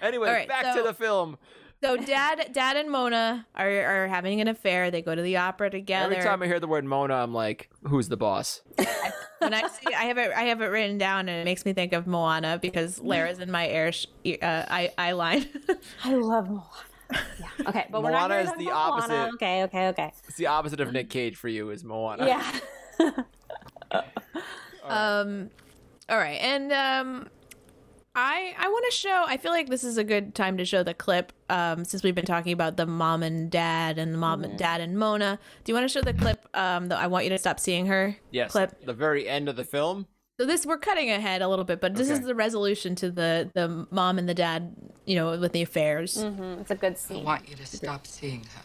Anyway, All right, back to the film. So dad, dad and Mona are are having an affair. They go to the opera together. Every time I hear the word Mona, I'm like, who's the boss? [LAUGHS] when I see, I have it, I have it written down, and it makes me think of Moana because Lara's in my air sh- uh, eye, eye line. [LAUGHS] I love Moana. Yeah. Okay, but we're not Moana here is to talk the about Moana. opposite. Okay, okay, okay. It's the opposite of Nick Cage for you is Moana. Yeah. [LAUGHS] um, all right, and um, I I want to show. I feel like this is a good time to show the clip. Um, since we've been talking about the mom and dad and the mom and dad and Mona, do you want to show the clip? Um, the I want you to stop seeing her. Yes. Clip. The very end of the film. So this we're cutting ahead a little bit, but this is the resolution to the the mom and the dad. You know, with the affairs. Mm, it's a good scene. I want you to stop seeing her.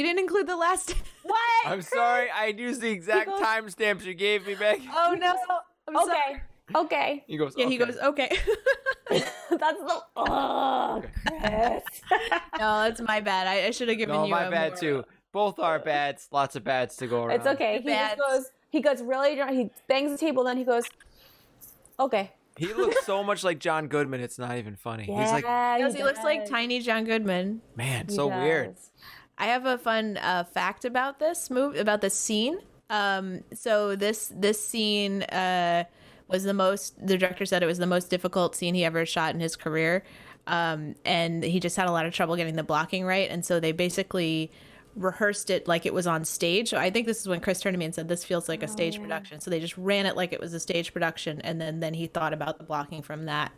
You didn't include the last. [LAUGHS] What? I'm sorry, I used the exact goes- timestamps you gave me, Meg. oh no! [LAUGHS] I'm sorry. Okay. Okay. He goes. Yeah, he "Okay." goes. Okay. [LAUGHS] That's the. Oh, Chris. no, it's my bad. I, I should have given No, you. my a bad more- too. Both are bads. Lots of bads to go around. It's okay. He Bad. just goes. He goes really drunk. He bangs the table. Then he goes. Okay. He looks so much like John Goodman. It's not even funny. He's like, Yeah, Because he looks like tiny John Goodman. man, so weird. I have a fun uh, fact about this move about this scene. Um, so this this scene uh, was the most. The director said it was the most difficult scene he ever shot in his career, um, and he just had a lot of trouble getting the blocking right. And so they basically rehearsed it like it was on stage. So I think this is when Chris turned to me and said, "This feels like a stage production." So they just ran it like it was a stage production, and then then he thought about the blocking from that.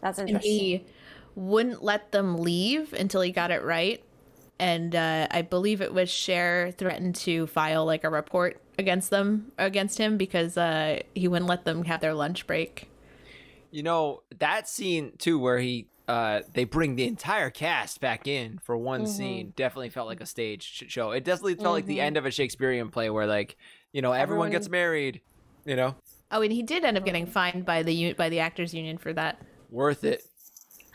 That's and interesting. he wouldn't let them leave until he got it right. And uh, I believe it was Cher threatened to file like a report against them against him because uh, he wouldn't let them have their lunch break. You know that scene too, where he uh they bring the entire cast back in for one Mm-hmm. scene. Definitely felt like a stage show. It definitely felt like the end of a Shakespearean play, where like you know everyone, Everyone- gets married. You know, Oh, and he did end up getting fined by the by the actors union for that. worth it.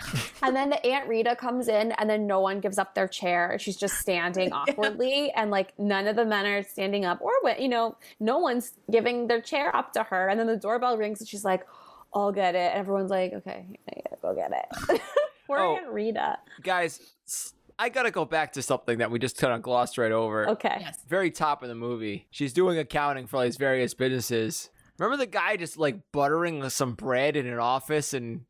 [LAUGHS] And then the Aunt Rita comes in, and then no one gives up their chair. She's just standing [LAUGHS] awkwardly, and like none of the men are standing up, or you know, no one's giving their chair up to her. And then the doorbell rings, and she's like, "I'll get it." And everyone's like, "Okay, yeah, go get it." [LAUGHS] Poor Oh. Aunt Rita. Guys, I gotta go back to something that we just kind of glossed right over. Okay. Yes. Very top of the movie. She's doing accounting for all these various businesses. Remember the guy just like buttering some bread in an office and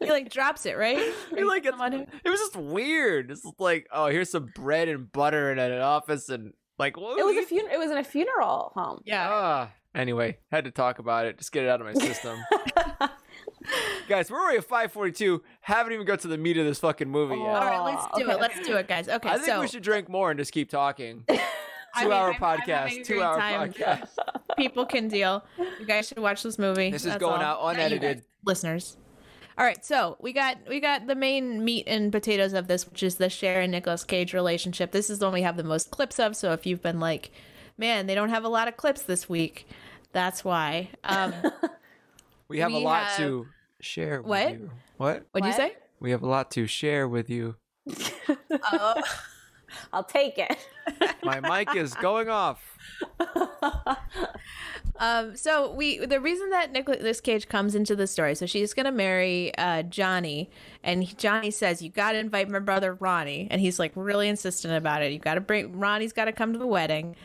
He like drops it, right? [LAUGHS] he like it's, Someone it was just weird. It's like, oh, here's some bread and butter in an office and like what It was a you- fun- It was in a funeral home. Yeah. Ah. Anyway, had to talk about it. Just get it out of my system. [LAUGHS] Guys, we're already at 542. Haven't even got to the meat of this fucking movie yet. All right, let's do okay, it. Let's do it, guys. Okay, I think so we should drink more and just keep talking. [LAUGHS] I Two mean, hour I'm- I'm podcast. Two hour time. podcast. people can deal. You guys should watch this movie. This is That's going all. out unedited. listeners. All right, so we got we got the main meat and potatoes of this, which is the Cher and Nicolas Cage relationship. This is the one we have the most clips of. So if you've been like, man, they don't have a lot of clips this week, that's why. Um, [LAUGHS] We have a lot have- to share with What? you. What? what'd you say? We have a lot to share with you. [LAUGHS] Oh, [LAUGHS] I'll take it. [LAUGHS] My mic is going off. [LAUGHS] Um, so we the reason that Nicolas Cage comes into the story, so she's gonna marry uh, Johnny, and he- Johnny says you got to invite my brother Ronnie, and he's like really insistent about it. You got to bring Ronnie's got to come to the wedding.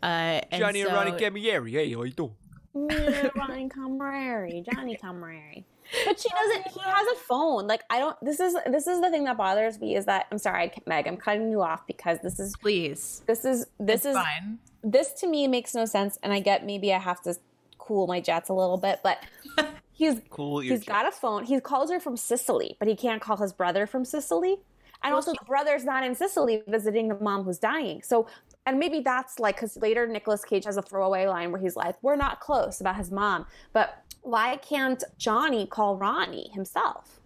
Uh, and Johnny and Ronnie Cammareri. Hey, how you doing? Ronnie Cammareri, Johnny Cammareri. But she doesn't. He has a phone. Like I don't. This is this is the thing that bothers me is that I'm sorry, Meg. I'm cutting you off because this is Please, this is this is fine. this to me makes no sense. And I get maybe I have to cool my jets a little bit, but [LAUGHS] he's Cool your he's got a phone. He calls her from Sicily, but he can't call his brother from Sicily. And also, the brother's not in Sicily visiting the mom who's dying. So, and maybe that's like because later Nicolas Cage has a throwaway line where he's like, "We're not close" about his mom, but why can't Johnny call Ronnie himself?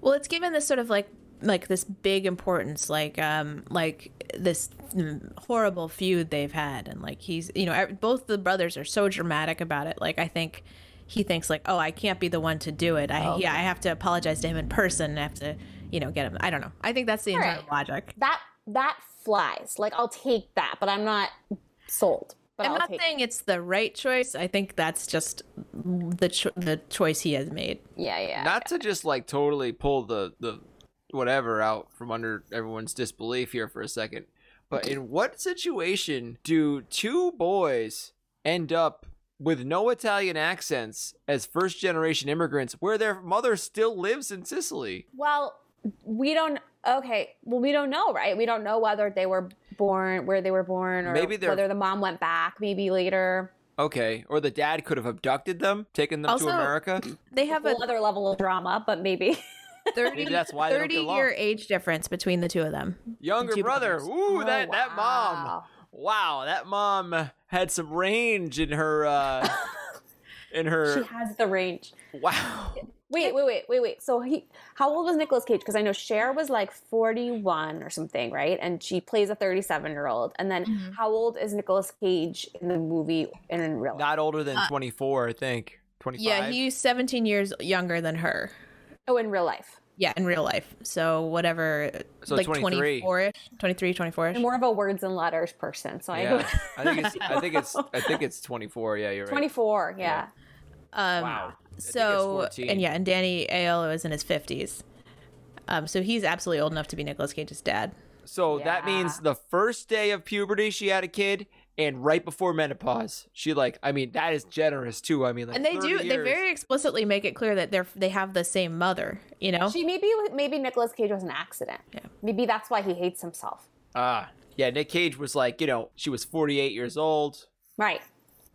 Well, it's given this sort of like like this big importance, like um like this horrible feud they've had, and like he's you know both the brothers are so dramatic about it. Like I think he thinks like, oh, I can't be the one to do it. I yeah, I have to apologize to him in person. I have to you know get him. I don't know. I think that's the entire right. logic. That that flies. Like I'll take that, but I'm not sold. But I'm I'll not take saying it's the right choice. I think that's just the cho- the choice he has made. Yeah, yeah. Not to just like totally pull the the whatever out from under everyone's disbelief here for a second, but in what situation do two boys end up with no Italian accents as first generation immigrants where their mother still lives in Sicily? Well, we don't. Okay, well, we don't know, right? We don't know whether they were born where they were born, or Maybe they're- whether the mom went back, maybe later. Okay, or the dad could have abducted them, taken them Also- to America. [CLEARS THROAT] They have Another level of drama, but maybe. [LAUGHS] 30, Maybe that's why they don't get 30 year age difference between the two of them. Younger Two brother. brothers. Ooh, Oh, that that mom. wow. Wow, that mom had some range in her uh [LAUGHS] in her she has the range. wow. Wait, wait, wait, wait, wait. So he, how old was Nicolas Cage? Because I know Cher was like forty-one or something, right? And she plays a thirty-seven-year-old. And then, Mm-hmm. how old is Nicolas Cage in the movie and in real life? Not older than 24, I think. 25. Uh, Yeah, he's 17 years younger than her. Oh, in real life. Yeah, in real life. So whatever, So like 23. 24ish, 23, 24ish. I'm more of a words and letters person, so Yeah. I I think it's I think it's I think [LAUGHS] it's 24. Yeah, you're right. twenty-four. Yeah. Um, Wow. I think it's So and yeah, and Danny Aiello is in his 50s. Um, so he's absolutely old enough to be Nicolas Cage's dad. So that means the first day of puberty she had a kid and right before menopause. She like I mean that is generous too. I mean like And they 30 do they very explicitly make it clear that they're they have the same mother, you know? She maybe maybe Nicolas Cage was an accident. Yeah. Maybe that's why he hates himself. Ah. Yeah, Nick Cage was like, you know, she was 48 years old. Right.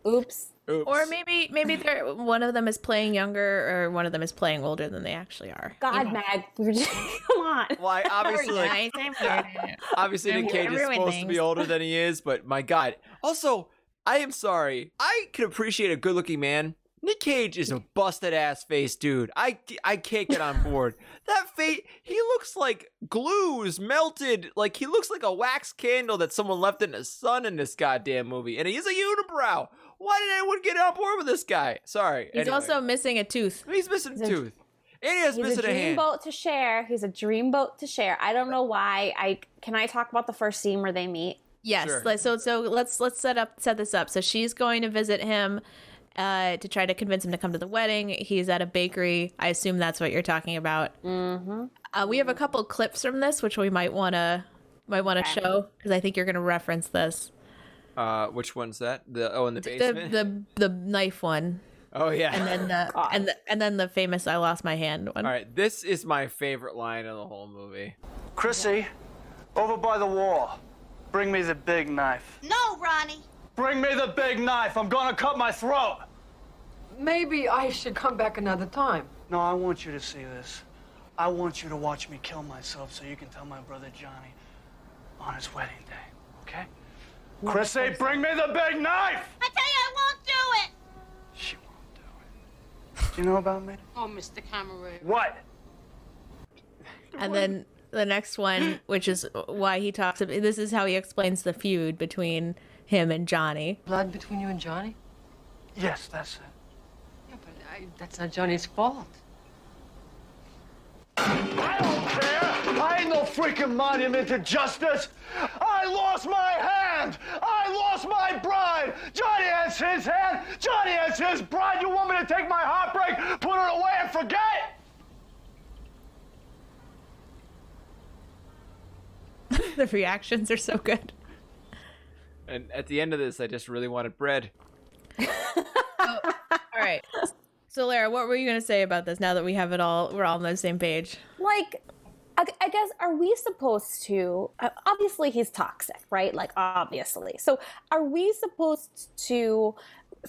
Oops. Oops. Or maybe maybe they're one of them is playing younger or one of them is playing older than they actually are. God, Meg, we're just, [LAUGHS] come on. Well, I obviously like [LAUGHS] obviously Nick Cage is ruin supposed to be older than he is, but my God. Also, I am sorry. I can appreciate a good-looking man. Nick Cage is a busted ass face dude. I, I can't get on board. [LAUGHS] that face, he looks like glue is melted. Like he looks like a wax candle that someone left in the sun in this goddamn movie. And he he's a unibrow. Why did anyone get on board with this guy? Sorry. He's Anyway. also missing a tooth. he's missing a He's a- tooth. And he has He's a missing a, hand. dreamboat to share. He's a dreamboat to share. I don't know why. I can I talk about the first scene where they meet? Yes. Sure. So so let's let's set up set this up. So she's going to visit him uh, to try to convince him to come to the wedding. He's at a bakery. I assume that's what you're talking about. Mm-hmm. Uh, we have a couple clips from this, which we might want to might want to Okay. show because I think you're going to reference this. Uh, which one's that? The oh, in the The basement. the the knife one, oh yeah. and then the [LAUGHS] and the, and then the famous "I lost my hand" one. All right, this is my favorite line in the whole movie. Chrissy, over by the wall. Bring me the big knife. No, Ronnie. Bring me the big knife. I'm gonna cut my throat. Maybe I should come back another time. No, I want you to see this. I want you to watch me kill myself so you can tell my brother Johnny on his wedding day, okay? Chrissy, bring me the big knife! I tell you, I won't do it. She won't do it. Do you know about me? Oh, Mr. Cammareri. What? And then the next one, [GASPS] which is why he talks about this, is how he explains the feud between him and Johnny. Blood between you and Johnny? Yes, that's it. Yeah, but I, that's not Johnny's fault. I don't care! I ain't no freaking monument to justice! I lost my hand! I lost my bride! Johnny has his hand! Johnny has his bride! You want me to take my heartbreak, put it away, and forget? [LAUGHS] the reactions are so good. And at the end of this, I just really wanted bread. [LAUGHS] All right. So Lara, what were you gonna say about this? Now that we have it all, we're all on the same page. like I, I guess are we supposed to uh, obviously he's toxic right? Like obviously. So are we supposed to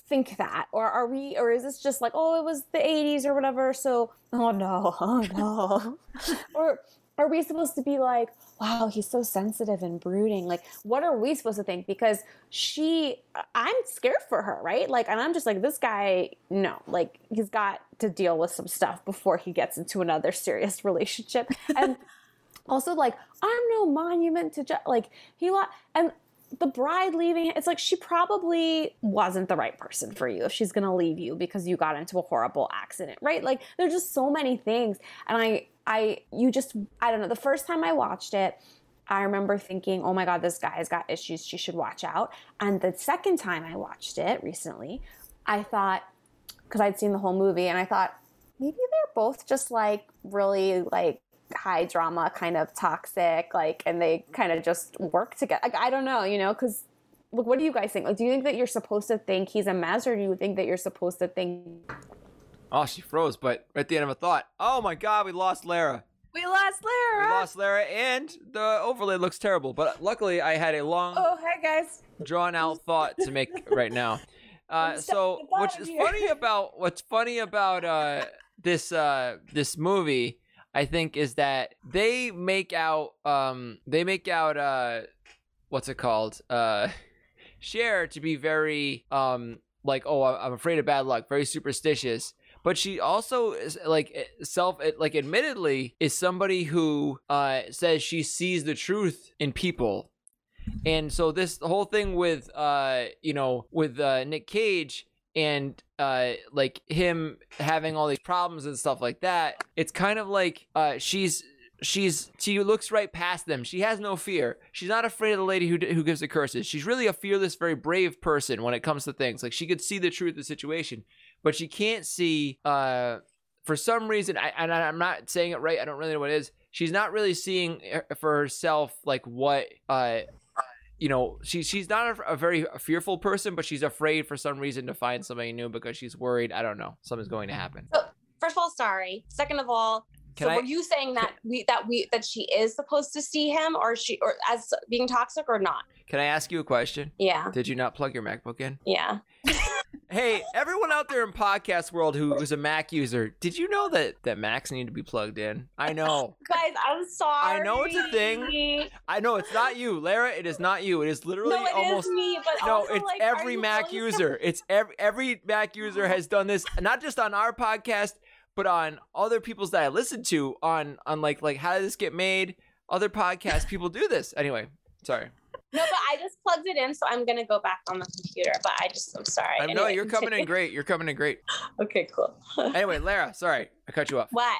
think that? Or are we or is this just like oh it was the 80s or whatever so oh no [LAUGHS] oh no. [LAUGHS] Or are we supposed to be like wow he's so sensitive and brooding like what are we supposed to think? Because she i'm scared for her right? Like and i'm just like this guy no. Like he's got to deal with some stuff before he gets into another serious [LAUGHS] relationship. And [LAUGHS] also like i'm no monument to ju- like he wa- and the bride leaving it's like she probably wasn't the right person for you if she's gonna leave you because you got into a horrible accident right? Like there's just so many things. And i i you just i don't know the first time i watched it i remember thinking oh my god this guy's got issues she should watch out. And the second time i watched it recently i thought because i'd seen the whole movie and i thought maybe they're both just like really like high drama kind of toxic like and they kind of just work together like i don't know you know because look what do you guys think like do you think that you're supposed to think he's a mess or do you think that you're supposed to think Oh, she froze, but at the end of a thought, oh my god, we lost Lara. We lost Lara. We lost Lara, and the overlay looks terrible. But luckily, I had a long, Oh, hi guys. drawn out thought to make right now. [LAUGHS] Uh, so, stuck at the which is here. funny about what's funny about uh, this uh, this movie, I think, is that they make out um, they make out uh, what's it called uh, [LAUGHS] Cher to be very um, like oh I'm afraid of bad luck, very superstitious. But she also is like self like admittedly is somebody who uh, says she sees the truth in people and so this whole thing with uh you know with uh Nick Cage and uh like him having all these problems and stuff like that it's kind of like uh she's she's she looks right past them. She has no fear. She's not afraid of the lady who who gives the curses. She's really a fearless very brave person when it comes to things. Like she could see the truth of the situation but she can't see uh for some reason I, and i'm not saying it right i don't really know what it is. She's not really seeing uh, for herself like what uh you know, she she's not a, a very fearful person, but she's afraid for some reason to find somebody new because she's worried. I don't know, something's going to happen. So, first of all sorry second of all Can so I- were you saying that we that we that she is supposed to see him or she or as being toxic or not Can I ask you a question? yeah Did you not plug your MacBook in? yeah [LAUGHS] Hey, everyone out there in podcast world who is a Mac user, did you know that that Macs need to be plugged in? I [LAUGHS] know. guys i'm sorry I know it's a thing. I know it's not you, Lara. It is not you. It is literally no, it is almost me, but No, also, it's like, every Mac really- user. It's every every Mac user has done this, not just on our podcast, but on other people's that I listen to on on like like how did this get made? Other podcasts, people do this. Anyway, sorry. No, but I just plugged it in, so I'm gonna go back on the computer. But I just, I'm sorry. Anyway, you're coming in great. You're coming in great. [LAUGHS] Okay, cool. [LAUGHS] Anyway, Lara, sorry, I cut you off. What?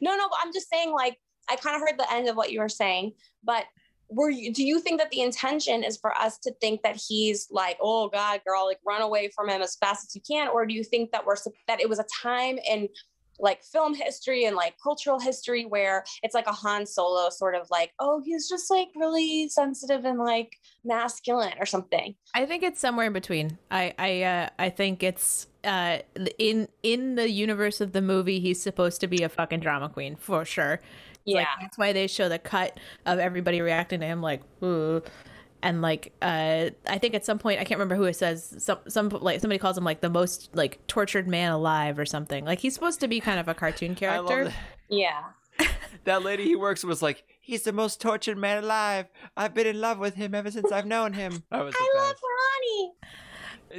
No, no, but I'm just saying, like, I kind of heard the end of what you were saying, but were you, do you think that the intention is for us to think that he's like, oh God, girl, like run away from him as fast as you can? Or do you think that we're, that it was a time in like film history and like cultural history where it's like a Han Solo sort of like, oh, he's just like really sensitive and like masculine or something. I think it's somewhere in between. I I uh, I think it's uh in in the universe of the movie he's supposed to be a fucking drama queen for sure. It's like, Yeah. that's why they show the cut of everybody reacting to him like Ooh. And like uh I think at some point I can't remember who it says some some like somebody calls him like the most like tortured man alive or something. Like he's supposed to be kind of a cartoon character. that. Yeah. [LAUGHS] that lady he works with was like, he's the most tortured man alive. I've been in love with him ever since I've known him. That was the I love. Ronnie.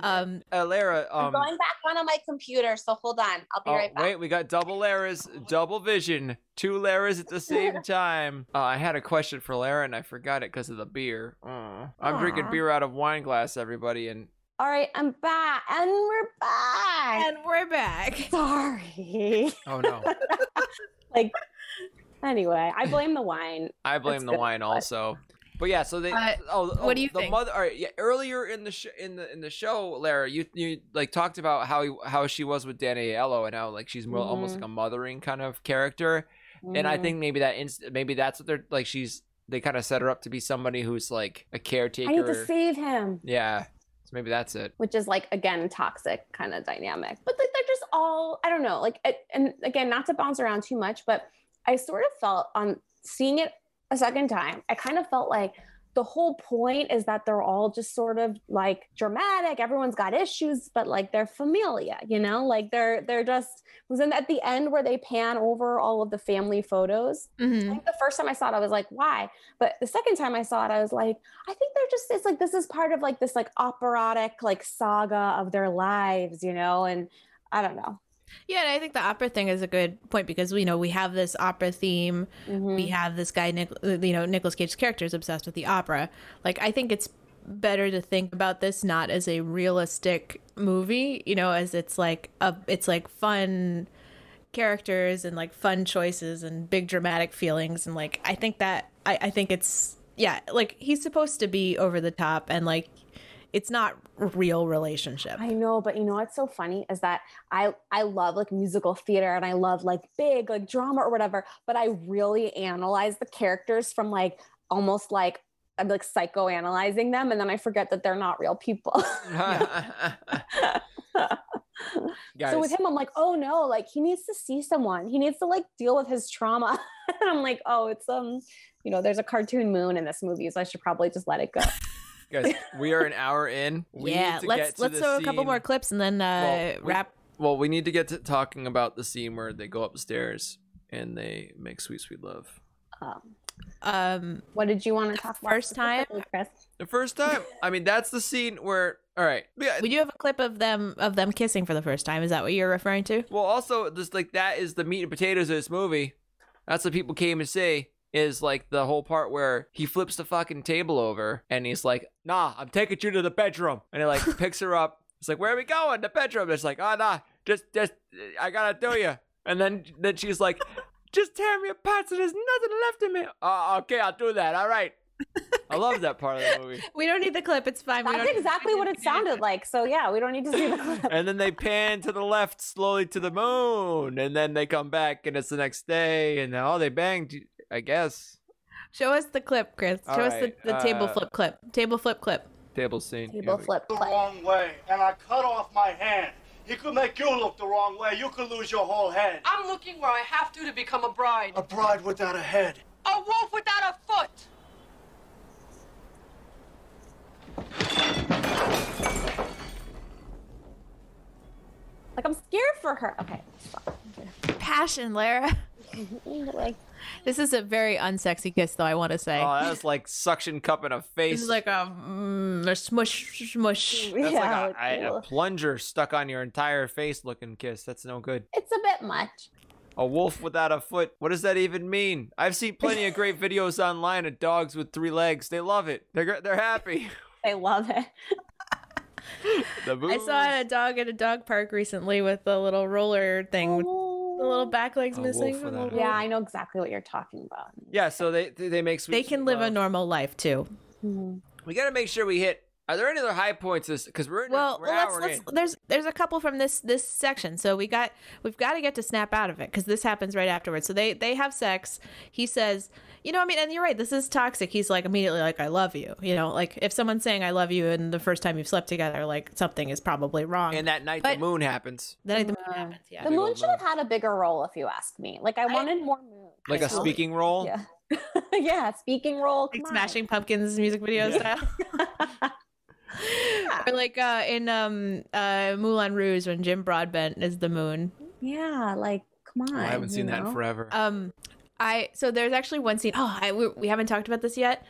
Um Uh, Lara, I'm um, going back onto my computer, so hold on. I'll be oh, right back. wait, we got double Laras, double vision, two Laras at the same [LAUGHS] time. Uh, I had a question for Lara and I forgot it because of the beer. Uh, I'm drinking beer out of wine glass, everybody, and All right, I'm back. And we're back. and we're back. [LAUGHS] Sorry. oh no, [LAUGHS] like anyway, I blame the wine. I blame the wine also. But yeah, so they. Uh, oh, what oh, do you the think? mother? All right, yeah. Earlier in the sh- in the in the show, Lara, you you like talked about how he, how she was with Danny Aiello and how like she's more almost Mhm. like a mothering kind of character. And I Mhm. think maybe that inst- maybe that's what they're like. She's they kind of set her up to be somebody who's like a caretaker. I need to save him. yeah, so maybe that's it. which is like again toxic kind of dynamic but like they're just all i don't know like it, and again not to bounce around too much but i sort of felt on seeing it a second time i kind of felt like the whole point is that they're all just sort of like dramatic everyone's got issues but like they're familia you know like they're they're just was in at the end where they pan over all of the family photos I Mhm. think the first time I saw it, I was like, why? But the second time I saw it, I was like, I think they're just, it's like, this is part of like this like operatic like saga of their lives, you know? And I don't know. Yeah, and I think the opera thing is a good point because we know we have this opera theme. Mhm. We have this guy, Nic- you know, Nicolas Cage's character is obsessed with the opera. Like, I think it's better to think about this not as a realistic movie, you know, as it's like a, it's like fun characters and like fun choices and big dramatic feelings and like I think that I, I think it's yeah, like he's supposed to be over the top and like it's not real relationship. I know, but you know what's so funny is that I I love like musical theater and I love like big like drama or whatever, but I really analyze the characters from like almost like I'm like psychoanalyzing them and then I forget that they're not real people. Guys, [LAUGHS] So with him, I'm like, oh no, like he needs to see someone. He needs to like deal with his trauma. [LAUGHS] and I'm like, oh, it's um, you know, there's a cartoon moon in this movie, so I should probably just let it go. Guys, we are an hour in. [LAUGHS] We yeah, need to let's get to let's the throw a couple more clips and then uh, Well, we- wrap. Well, we need to get to talking about the scene where they go upstairs and they make sweet, sweet love. Um, Um, what did you want to talk about? First time? Chris? The first time, I mean, that's the scene where. All right, yeah. we do have a clip of them of them kissing for the first time. Is that what you're referring to? Well, also, just like that is the meat and potatoes of this movie. That's what people came to say. Is like the whole part where he flips the fucking table over and he's like, "Nah, I'm taking you to the bedroom," and he like [LAUGHS] picks her up. It's like, "Where are we going?" The bedroom. It's like, "Oh nah, just just I gotta do you." And then then she's like, [LAUGHS] "Just tear me apart so there's nothing left in me." Uh, okay, I'll do that. All right. I love that part of the movie. [LAUGHS] We don't need the clip. It's fine. We That's exactly what it sounded like. So yeah, we don't need to see the clip. and then they pan to the left slowly to the moon and then they come back and it's the next day and oh they banged i guess Show us the clip, Chris. Show All us right, the, the table uh, flip clip. Table flip clip. table scene Table Here we- flip. the clip. wrong way, and I cut off my hand. He could make you look the wrong way. You could lose your whole head. I'm looking where I have to to become a bride. A bride without a head. A wolf without a foot. Like I'm scared for her. Okay. Passion, Lara. [LAUGHS] like This is a very unsexy kiss, though. I want to say. oh that was like suction cup in a face. this is like a, mm, a smush, smush. [LAUGHS] that's yeah, like a, a, a plunger stuck on your entire face looking kiss. That's no good. It's a bit much. a wolf without a foot. What does that even mean? I've seen plenty of great [LAUGHS] videos online of dogs with three legs. They love it. They're they're happy. [LAUGHS] I love it. the I saw a dog at a dog park recently with a little roller thing. With the little back legs A missing. wolf the without Yeah, I know exactly what you're talking about. yeah so they they they make sweet They can Sweet live a normal life too. Mm-hmm. we gotta make sure we hit Are there any other high points? This because we're in Well, we're well let's, let's there's there's a couple from this this section. So we got we've got to get to snap out of it because this happens right afterwards. So they they have sex. He says, you know, I mean, and you're right. This is toxic. He's like immediately like, I love you. You know, like if someone's saying I love you and the first time you've slept together, like something is probably wrong. And that night But- the moon happens, then the moon happens. Yeah. The Big moon old should have had a bigger role, if you ask me. Like I, wanted more moon. like a speaking role. Yeah, [LAUGHS] yeah, speaking role. like. Smashing Pumpkins music video style. [LAUGHS] [LAUGHS] or like uh, in um uh Moulin Rouge when Jim Broadbent is the moon. Yeah, like come on. Oh, I haven't seen you that in forever. Um, I so there's actually one scene. Oh, I we, we haven't talked about this yet.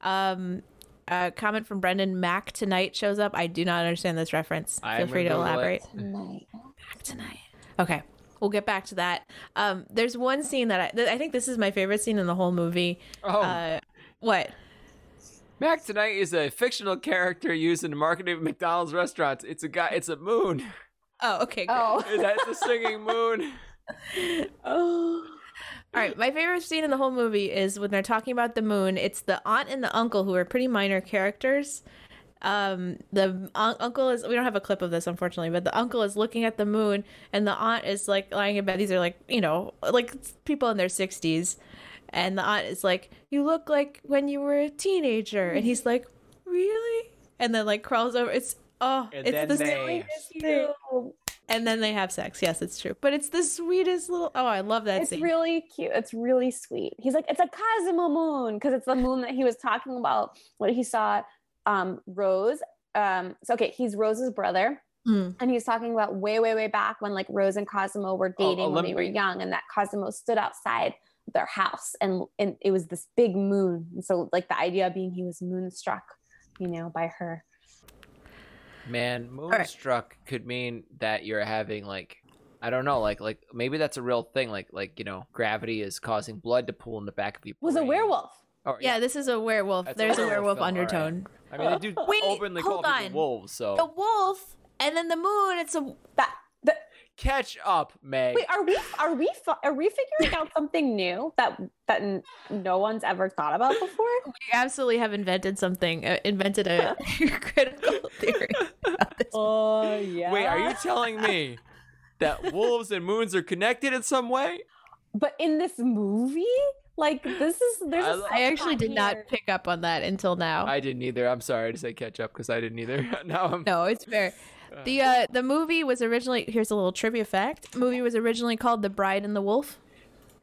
Um, a comment from Brendan Mac tonight shows up. I do not understand this reference. I Feel free to gonna Google it. elaborate. Night. Mac tonight. Okay, we'll get back to that. Um, there's one scene that I that I think this is my favorite scene in the whole movie. oh, Uh, what? Mac tonight is a fictional character used in the marketing of McDonald's restaurants. It's a guy. It's a moon. Oh, okay. Great. Oh. That's a singing moon. [LAUGHS] oh. All right, my favorite scene in the whole movie is when they're talking about the moon. It's the aunt and the uncle who are pretty minor characters. Um, the un- uncle is we don't have a clip of this unfortunately, but the uncle is looking at the moon, and the aunt is like lying in bed. These are like you know like people in their sixties, and the aunt is like, "You look like when you were a teenager," and he's like, "Really?" And then like crawls over. It's oh, And it's the they- sweetest thing. And then they have sex. Yes, it's true, but it's the sweetest little. Oh, I love that It's scene. really cute. It's really sweet. He's like, it's a Cosmo moon because it's the moon that he was talking about when he saw um, Rose. Um, so okay, he's Rose's brother, Mm. and he's talking about way, way, way back when like Rose and Cosmo were dating when they were young, and that Cosmo stood outside their house, and and it was this big moon. And so like the idea being he was moonstruck, you know, by her. Man, right. moonstruck could mean that you're having like I don't know, like like maybe that's a real thing. Like like you know, gravity is causing blood to pool in the back of your Was a werewolf. Oh, Yeah, this is a werewolf. That's There's a werewolf werewolf film, all right. undertone. I mean, they do Wait, openly call hold people wolves. So The wolf and then the moon. It's a. That the, catch up, Meg. wait, are we are we are we figuring out [LAUGHS] something new that that n- no one's ever thought about before? We absolutely have invented something. Uh, invented a [LAUGHS] [LAUGHS] critical theory. about this. Oh yeah. Wait, are you telling me that wolves and moons are connected in some way? But in this movie, like this is there's. I a I actually subplot did not pick up on that until now. I didn't either. I'm sorry to say catch up because I didn't either. now I'm no, it's fair. The uh the movie was originally here's a little trivia fact. movie was originally called The Bride and the Wolf.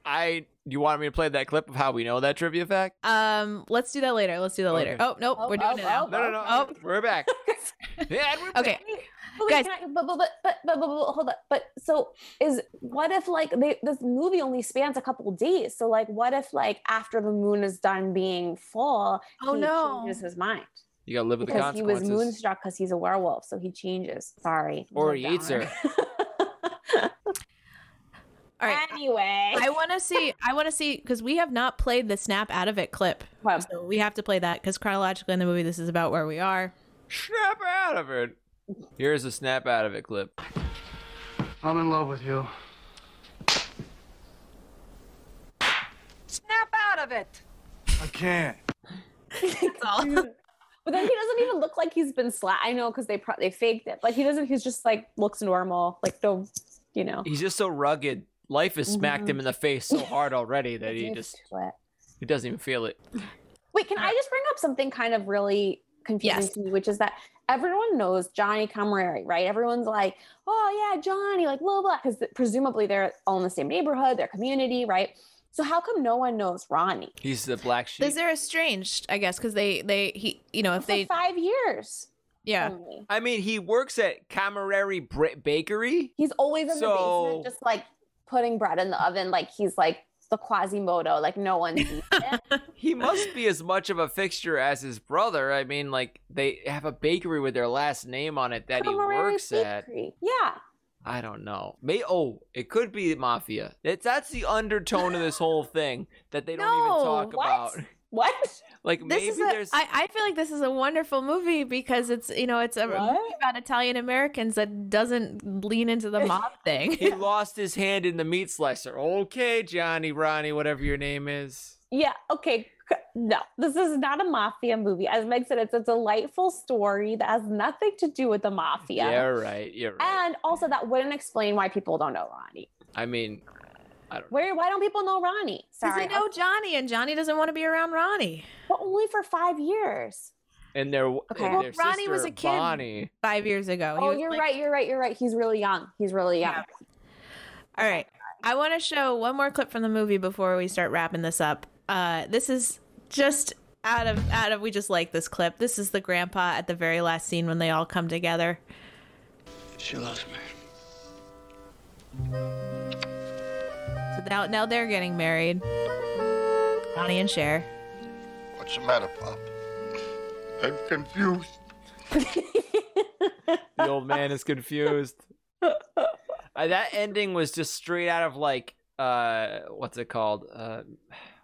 I. You want me to play that clip of how we know that trivia fact? Um, let's do that later. Let's do that later. Okay. Oh nope, we're doing oh, it now. No, no, no. Oh. We're back. [LAUGHS] yeah, we're Okay, But wait, Guys- I, but, but, but, but, but, but, but, hold up. But so is what if like they this movie only spans a couple days? So like, what if like after the moon is done being full, Oh, he no. changes his mind You gotta live with the because he was moonstruck because he's a werewolf, so he changes. Sorry, Or a he eats her. [LAUGHS] all right. anyway, I want to see. I want to see because we have not played the snap out of it clip. Well, So we have to play that because chronologically in the movie, this is about where we are. Snap out of it. Here's a snap out of it clip. I'm in love with you. Snap out of it. I can't. [LAUGHS] That's all. [LAUGHS] But then he doesn't even look like he's been slapped. I know because they pro- they faked it, but he doesn't. He's just like looks normal, like no, you know. He's just so rugged. Life has smacked him mm-hmm. in the face so hard already [LAUGHS] that he just to he doesn't even feel it. Wait, can I just bring up something kind of really confusing Yes. to me, which is that everyone knows Johnny Cammareri, right? Everyone's like, oh yeah, Johnny, like blah blah, because presumably they're all in the same neighborhood, their community, right? So how come no one knows Ronnie? He's the black sheep. Because they're estranged, I guess, because they they he you know if For they five years. yeah only. I mean, he works at Cammareri Bra- Bakery. He's always in the So- basement, just like putting bread in the oven, like he's like the Quasimodo, like no one sees it. [LAUGHS] He must be as much of a fixture as his brother. I mean, like they have a bakery with their last name on it that he Cammareri works at. Yeah. I don't know. May oh, it could be mafia. It's that's the undertone of this [LAUGHS] whole thing that they don't even talk what? about. What? [LAUGHS] Like this maybe is a, there's I, I feel like this is a wonderful movie because it's you know it's a What? movie about Italian Americans that doesn't lean into the [LAUGHS] mob thing. he lost his hand in the meat slicer. Okay, Johnny, Ronnie, whatever your name is. Yeah, okay. No, this is not a mafia movie. As Meg said, it's a delightful story that has nothing to do with the mafia. You're right. You're right. And also, that wouldn't explain why people don't know Ronnie. I mean, I don't. Where? Why don't people know Ronnie? Because they know Johnny, and Johnny doesn't want to be around Ronnie. but only for five years. And their Okay. and Well, their Ronnie was a kid. Bonnie. Five years ago. He Oh, you're like- right. You're right. You're right. He's really young. He's really young. All right. I want to show one more clip from the movie before we start wrapping this up. Uh, this is just out of out of we just like this clip. This is the grandpa at the very last scene when they all come together. She loves me. So now now they're getting married. Ronnie and Cher. What's the matter, Pop? I'm confused. [LAUGHS] The old man is confused. Uh, that ending was just straight out of like uh what's it called? Uh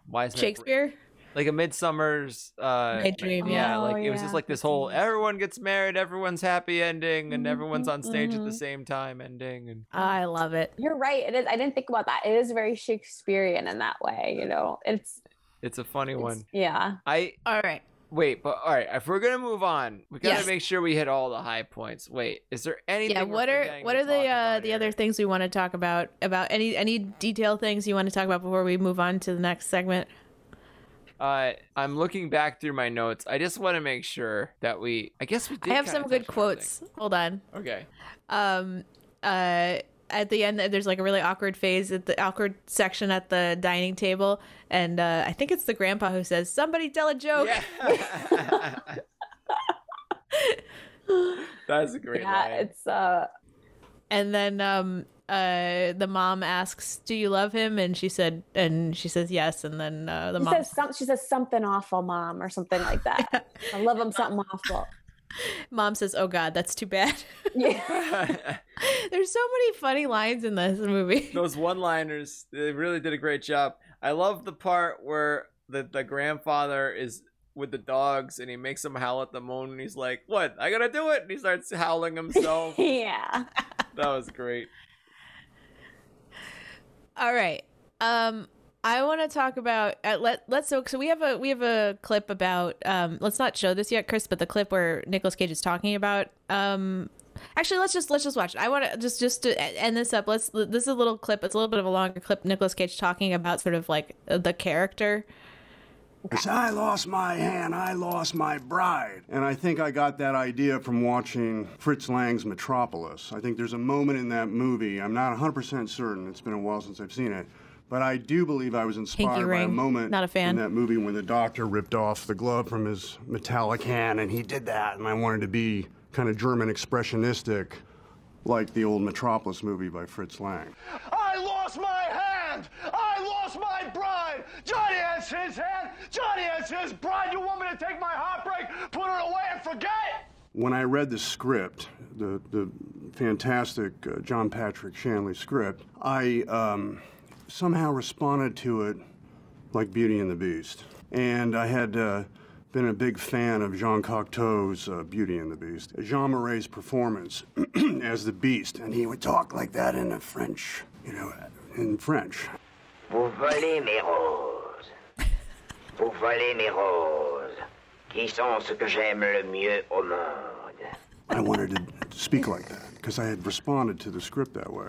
why is Shakespeare. like a midsummer's uh Night Dream, yeah yeah. like Oh, it was yeah, just like this whole everyone gets married everyone's happy ending and everyone's on stage at the mhm. same time ending and I love it. You're right. It is. I didn't think about that. It is very Shakespearean in that way. You know, it's, it's a funny it's one yeah. i All right. Wait but all right if we're gonna move on we gotta Yes. make sure we hit all the high points wait is there anything Yeah. What are what are the uh, the here? other things we want to talk about? About any any detail things you want to talk about before we move on to the next segment? uh i'm looking back through my notes i just want to make sure that we i guess we I have some good touch on everything. quotes. Hold on. okay um uh at the end there's like a really awkward phase at the awkward section at the dining table and uh i think it's the grandpa who says somebody tell a joke yeah that's a great Yeah. line It's uh. and then um uh the mom asks do you love him and she said and she says yes and then uh the She mom says some, she says something awful, mom, or something like that. [LAUGHS] I love him something awful. Mom says oh god that's too bad. Yeah. [LAUGHS] [LAUGHS] there's so many funny lines in this movie. Those one liners they really did a great job. I love the part where the, the grandfather is with the dogs and he makes them howl at the moon and he's like what? I gotta do it? And he starts howling himself. [LAUGHS] Yeah. that was great. All right. Um I want to talk about uh, let let's so so we have a we have a clip about um let's not show this yet Chris but the clip where Nicolas Cage is talking about um actually let's just let's just watch it. I want to just just to end this up let's this is a little clip it's a little bit of a longer clip Nicolas Cage talking about sort of like uh, the character It's I lost my hand, I lost my bride. And I think I got that idea from watching Fritz Lang's Metropolis. I think there's a moment in that movie, I'm not 100% certain, it's been a while since I've seen it, but I do believe I was inspired by a moment Not a fan. in that movie when the doctor ripped off the glove from his metallic hand, and he did that, and I wanted to be kind of German expressionistic, like the old Metropolis movie by Fritz Lang. I lost my hand! I lost my bride! Johnny has his hand! Johnny has his bride! You want me to take my heartbreak, put it away, and forget? When I read the script, the, the fantastic uh, John Patrick Shanley script, I um, somehow responded to it like Beauty and the Beast. And I had uh, been a big fan of Jean Cocteau's uh, Beauty and the Beast. Jean Marais' performance [CLEARS THROAT] as the Beast, and he would talk like that in a French, you know, in French. Vous volez mes roses. [LAUGHS] Vous volez mes roses, qui sont ce que j'aime le mieux au monde. I wanted to speak like that because I had responded to the script that way.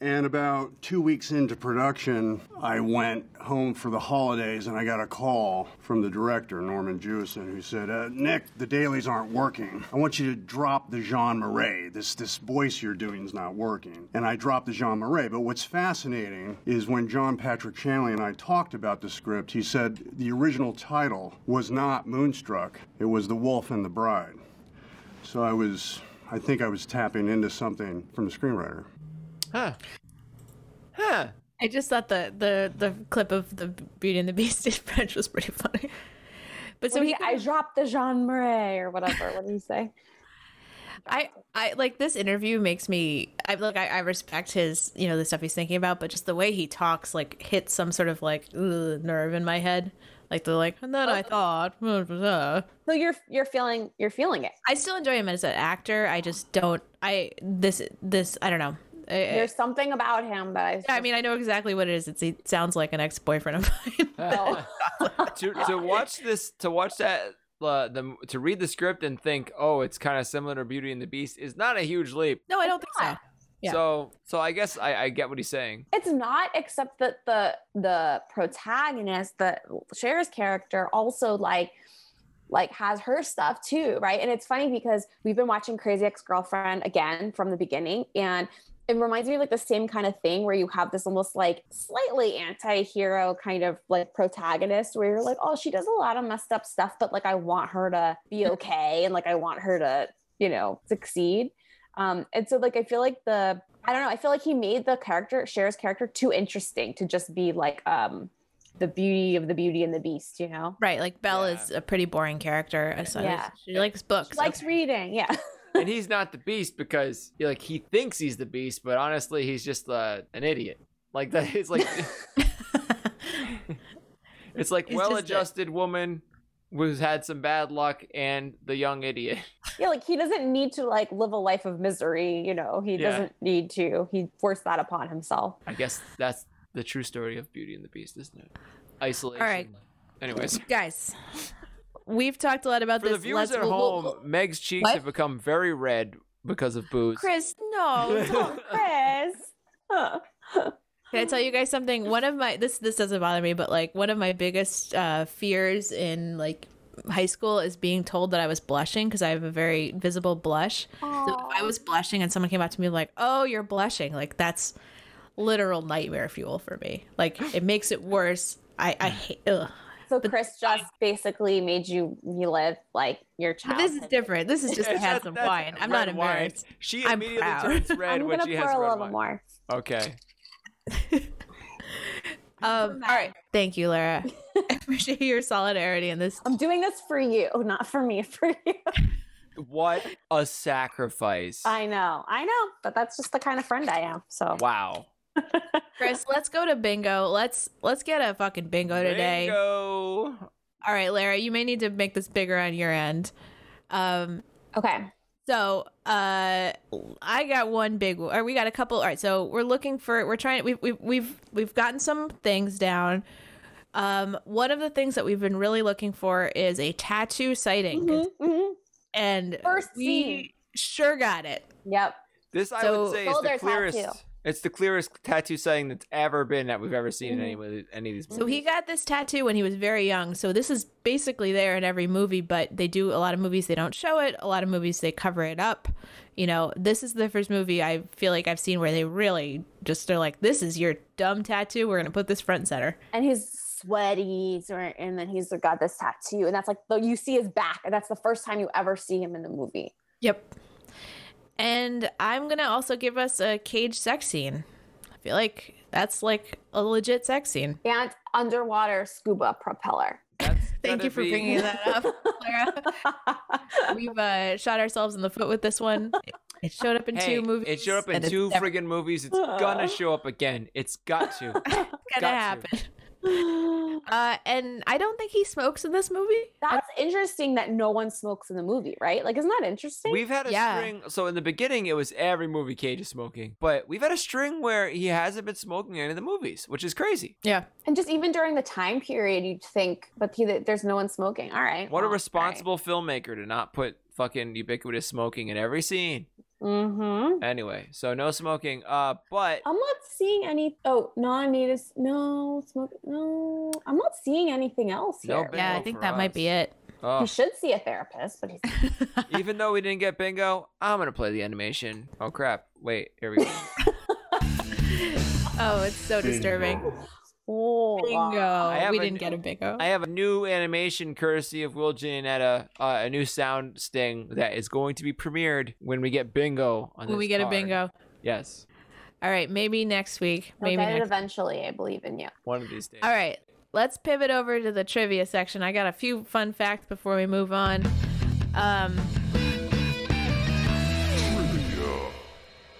And about two weeks into production, I went home for the holidays and I got a call from the director, Norman Jewison, who said, uh, Nick, the dailies aren't working. I want you to drop the Jean Marais. This, this voice you're doing is not working. And I dropped the Jean Marais. But what's fascinating is when John Patrick Shanley and I talked about the script, he said the original title was not Moonstruck, it was The Wolf and the Bride. So I was, I think I was tapping into something from the screenwriter. Huh huh I just thought the the the clip of the Beauty and the Beast [LAUGHS] in French was pretty funny but so So he I dropped the Jean Marais or whatever. What do you say? I, I like this interview makes me I look I, I respect his you know the stuff he's thinking about but just the way he talks like hits some sort of like ugh, nerve in my head like the like and then I thought So you're you're feeling you're feeling it. I still enjoy him as an actor I just don't I this this I don't know I- I- There's something about him that I. Yeah, I mean, I know exactly what it is. It's, it sounds like an ex-boyfriend of mine. [LAUGHS] [LAUGHS] to to watch this to watch that uh, the to read the script and think oh it's kind of similar to Beauty and the Beast is not a huge leap. no, I don't think so. Yeah. So so I guess I, I get what he's saying. It's not, except that the the protagonist, the Cher's character, also like like has her stuff too, right? And it's funny because we've been watching Crazy Ex Girlfriend again from the beginning, and it reminds me of like the same kind of thing where you have this almost like slightly anti-hero kind of like protagonist where you're like, oh, she does a lot of messed up stuff, but like I want her to be okay and like I want her to, you know, succeed. Um, and so like I feel like the I don't know, I feel like he made the character, Cher's character, too interesting to just be like um the beauty of the beauty and the beast, you know? Right, like Belle is a pretty boring character. as such. Yeah. she likes books. She likes reading, yeah. [LAUGHS] and he's not the Beast because like he thinks he's the Beast, but honestly he's just uh, an idiot. Like that is like [LAUGHS] [LAUGHS] it's like He's just a- well-adjusted woman who's had some bad luck and the young idiot. [LAUGHS] yeah, like he doesn't need to like live a life of misery, you know. He Yeah. doesn't need to. He forced that upon himself. I guess that's the true story of Beauty and the Beast, isn't it? Isolation. All right. Anyways, guys, we've talked a lot about for this. the viewers Let's- at we'll- home, we'll- Meg's cheeks What? have become very red because of booze. Chris, no, don't, [LAUGHS] Chris. [LAUGHS] Can I tell you guys something? One of my this this doesn't bother me, but like one of my biggest uh, fears in like high school is being told that I was blushing because I have a very visible blush. So if I was blushing and someone came up to me like, "Oh, you're blushing," like that's literal nightmare fuel for me. Like it makes it worse. I I hate. Ugh. So Chris just basically made you relive like your But child. this is different. This is just [LAUGHS] Yes, had that- some wine. I'm not red wine. embarrassed. She I'm immediately proud. turns [LAUGHS] red I'm when gonna she pour has a little wine. more. Okay. [LAUGHS] Um, all right. Thank you, Lara. I appreciate your solidarity in this. I'm doing this for you, not for me, for you. What a sacrifice. I know, I know, but that's just the kind of friend I am. So Wow. Chris, let's go to bingo. Let's let's get a fucking bingo today. Bingo. All right, Lara, you may need to make this bigger on your end. Um, okay. So, uh, I got one big, or we got a couple. All right, so we're looking for, we're trying, we've we've we've we've gotten some things down. Um, one of the things that we've been really looking for is a tattoo sighting, and First we scene. sure got it. Yep. This I So- would say is Shoulder the clearest. tattoo. It's the clearest tattoo sighting that's ever been that we've ever seen in any mm-hmm. of any of these movies. So he got this tattoo when he was very young. So this is basically there in every movie, but they do a lot of movies they don't show it. A lot of movies they cover it up. You know, this is the first movie I feel like I've seen where they really just they're like, "This is your dumb tattoo. We're gonna put this front and center." and he's sweaty, and then he's got this tattoo, and that's like you see his back, and that's the first time you ever see him in the movie. Yep. And I'm gonna also give us a cage sex scene. I feel like that's like a legit sex scene. And underwater scuba propeller. [LAUGHS] Thank you for be- bringing that up, Clara. [LAUGHS] We've uh, shot ourselves in the foot with this one. It- It showed up in Hey, two movies. it showed up in and it's two never friggin' movies. It's gonna [LAUGHS] show up again. It's got to. it's gonna got to. Happen. Uh, and I don't think he smokes in this movie. That's interesting that no one smokes in the movie, right? Like, isn't that interesting? We've had a Yeah. string. So in the beginning, it was every movie Cage is smoking, but we've had a string where he hasn't been smoking in any of the movies, which is crazy. Yeah. and just even during the time period, you'd think, but he, there's no one smoking. All right. What a responsible filmmaker to not put fucking ubiquitous smoking in every scene. Mm-hmm. Anyway, so no smoking. Uh, but I'm not seeing any. Oh, non-native. No smoke. No, I'm not seeing anything else No here. Yeah, I think for that might be it. oh, He should see a therapist, but he's [LAUGHS] even though we didn't get bingo, I'm gonna play the animation. Oh crap! Wait, here we go. [LAUGHS] Oh, it's so disturbing. Oh, Bingo. have We didn't new- get a bingo. I have a new animation courtesy of Will Gianetta, uh, a new sound sting that is going to be premiered when we get bingo on when we this get a bingo. Yes, All right, maybe next week. He'll Maybe get it next. eventually. I believe in you. one of these days. All right, let's pivot over to the trivia section. I got a few fun facts before we move on. Um,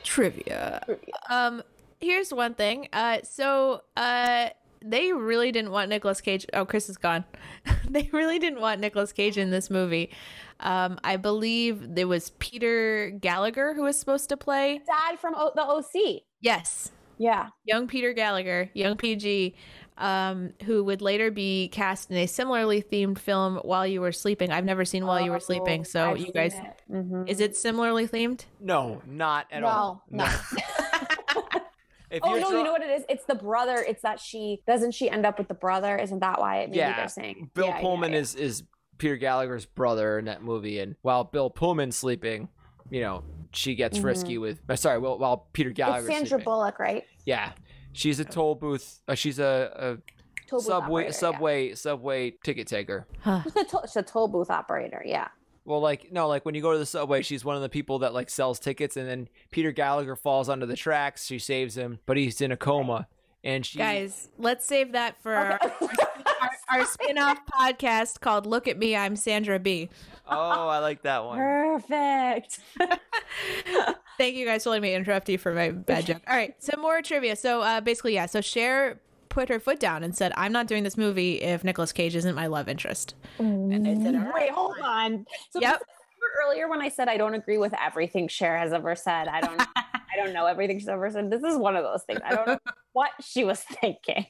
trivia. Um, here's one thing. Uh, so uh, they really didn't want Nicolas Cage. Oh, Chris is gone. [LAUGHS] they really didn't want Nicolas Cage in this movie. Um, I believe there was Peter Gallagher who was supposed to play. Dad from o- the OC. Yes. Yeah. Young Peter Gallagher, young PG, um, who would later be cast in a similarly themed film While You Were Sleeping. I've never seen While You Were Sleeping, so Oh, I've you guys, it. Mhm. is it similarly themed? No, not at No, all. no. [LAUGHS] If oh you're no, try- you know what it is? It's the brother. It's that she doesn't she end up with the brother? Isn't that why it maybe yeah, they're saying? Bill Yeah, yeah, Pullman yeah. is is Peter Gallagher's brother in that movie, and while Bill Pullman's sleeping, you know, she gets Mhm. frisky with. uh, Sorry, while, while Peter It's Gallagher's Sandra sleeping. Bullock, right? Yeah, she's a toll booth. Uh, she's a, Toll a booth subway operator, yeah. subway subway ticket taker. She's a, toll, she's a toll booth operator. Yeah. Well, like no, like when you go to the subway, she's one of the people that like sells tickets, and then Peter Gallagher falls onto the tracks. She saves him, but he's in a coma, and she Guys, let's save that for our, our, our spin-off podcast called Look at Me, I'm Sandra B. Oh, I like that one. Perfect. [LAUGHS] Thank you guys for letting me interrupt you for my bad joke. All right, some more trivia. So uh, basically, yeah. So Cher put her foot down and said, "I'm not doing this movie if Nicolas Cage isn't my love interest." And they said, "All right." Wait, hold on. So Yep. remember earlier when I said I don't agree with everything Cher has ever said, I don't I don't know everything she's ever said. This is one of those things. I don't know [LAUGHS] what she was thinking.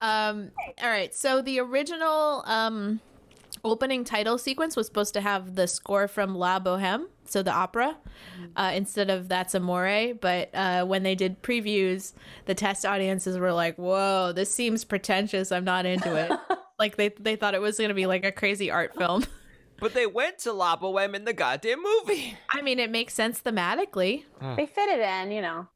Um, all right. So the original um, opening title sequence was supposed to have the score from La Boheme, so the opera, uh, instead of That's Amore. But uh, when they did previews, the test audiences were like, "Whoa, this seems pretentious. I'm not into it." [LAUGHS] like they they thought it was going to be like a crazy art film. [LAUGHS] But they went to La Boheme in the goddamn movie. I mean, it makes sense thematically. They fit it in, you know.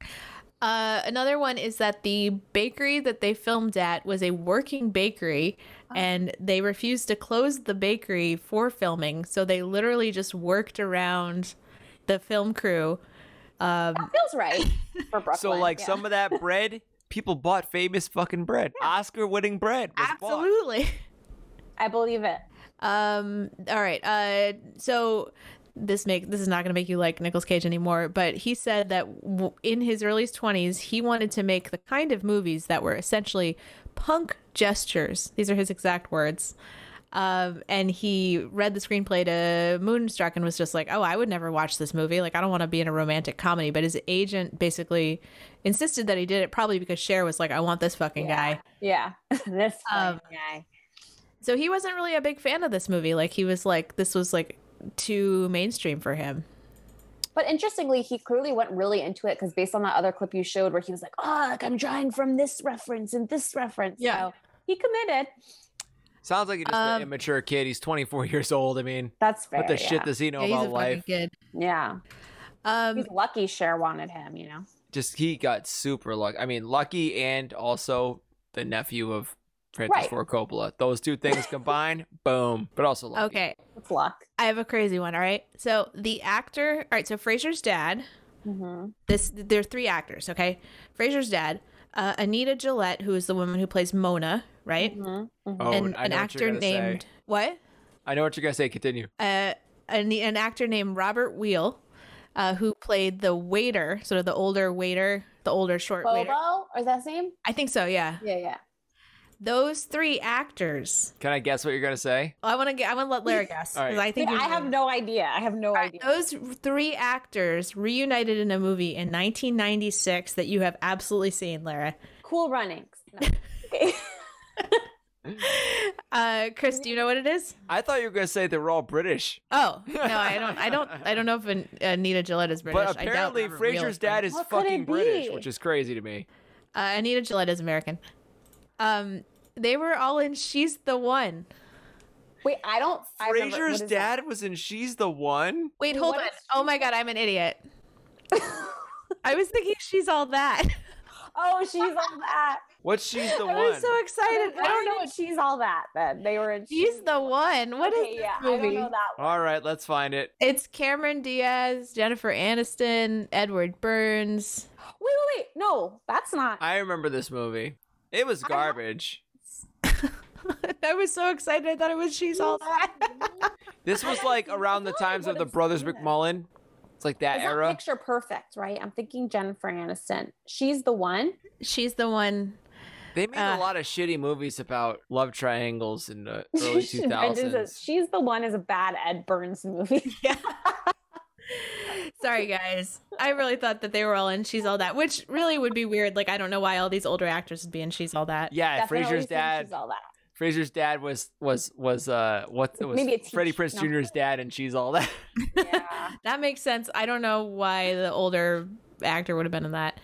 Uh, another one is that the bakery that they filmed at was a working bakery, and they refused to close the bakery for filming. So they literally just worked around the film crew. Um, Feels right for Brooklyn. [LAUGHS] So like yeah. some of that bread, people bought famous fucking bread, Oscar-winning bread. was bought. absolutely. I believe it. Um. All right. Uh. So this make this is not going to make you like Nicolas Cage anymore, but he said that w- in his early twenties he wanted to make the kind of movies that were essentially punk gestures. These are his exact words. Um, and he read the screenplay to Moonstruck and was just like, "Oh, I would never watch this movie. Like, I don't want to be in a romantic comedy." But his agent basically insisted that he did it, probably because Cher was like, "I want this fucking guy." Yeah. [LAUGHS] this Um, guy. So he wasn't really a big fan of this movie. Like he was like this was like too mainstream for him. But interestingly, he clearly went really into it because based on that other clip you showed where he was like, oh, like I'm drawing from this reference and this reference. Yeah. So he committed. Sounds like he's just Um, an immature kid. He's 24 [LAUGHS] years old. I mean, That's fair. what the shit yeah. does he know Yeah, he's a about life? kid. Yeah. Um, He's lucky Cher wanted him, you know? Just he got super lucky. I mean, lucky and also the nephew of Francis Right. Ford Coppola. Those two things combined, [LAUGHS] boom. But also lucky. okay, It's luck. I have a crazy one. All right, so the actor. All right, so Frasier's dad. Mm-hmm. This there are three actors. Okay, Frasier's dad, uh, Anita Gillette, who is the woman who plays Mona, right? Oh, and I know an what you're actor gonna say. named what? I know what you're gonna say. Continue. uh, an, an actor named Robert Weil, uh, who played the waiter, sort of the older waiter, the older short waiter. Bobo? Or is that his name? I think so. Yeah, Yeah, yeah. Those three actors. Can I guess what you're gonna say? I want to get. I want to let Lara guess All right. because I think I you have no idea. I have no idea. those three actors reunited in a movie in 1996 that you have absolutely seen, Lara. Cool runnings. No. [LAUGHS] Okay. [LAUGHS] Uh, Chris, do you know what it is? I thought you were gonna say they were all British. Oh no, I don't. I don't. I don't [LAUGHS] know if Anita Gillette is British. But I doubt apparently, Frasier's dad British. is What fucking British, which is crazy to me. Uh, Anita Gillette is American. Um, they were all in She's the One. Wait, I don't. I remember- Frasier's what is that? dad was in She's the One. Wait, Wait, hold what on. Oh my god, I'm an idiot. [LAUGHS] I was thinking she's all that. Oh, she's all that. What's She's the I [LAUGHS] One? I was so excited. I don't know what She's all that. Then they were in. she's the one. What is okay, this yeah, movie? I don't know that. One. All right, let's find it. It's Cameron Diaz, Jennifer Aniston, Edward Burns. [GASPS] Wait, wait, wait. No, that's not. I remember this movie. It was garbage. [LAUGHS] I was so excited. I thought it was she's all that. [LAUGHS] This was like around the times of the Brothers McMullen. It's like that It's era. picture perfect, right? I'm thinking Jennifer Aniston. She's the one. she's the one. They made Uh, a lot of shitty movies about love triangles in the [LAUGHS] early two Brendan says. She's the one is a bad Ed Burns movie. yeah. Sorry, guys. I really thought that they were all in She's All That, which really would be weird. Like, I don't know why all these older actors would be in She's All That. Yeah, Definitely Frasier's dad. she's all that. Frasier's dad was was was uh what was Maybe a teach- Freddie Prinze no. Jr.'s dad, and she's all that. Yeah. [LAUGHS] That makes sense. I don't know why the older actor would have been in that.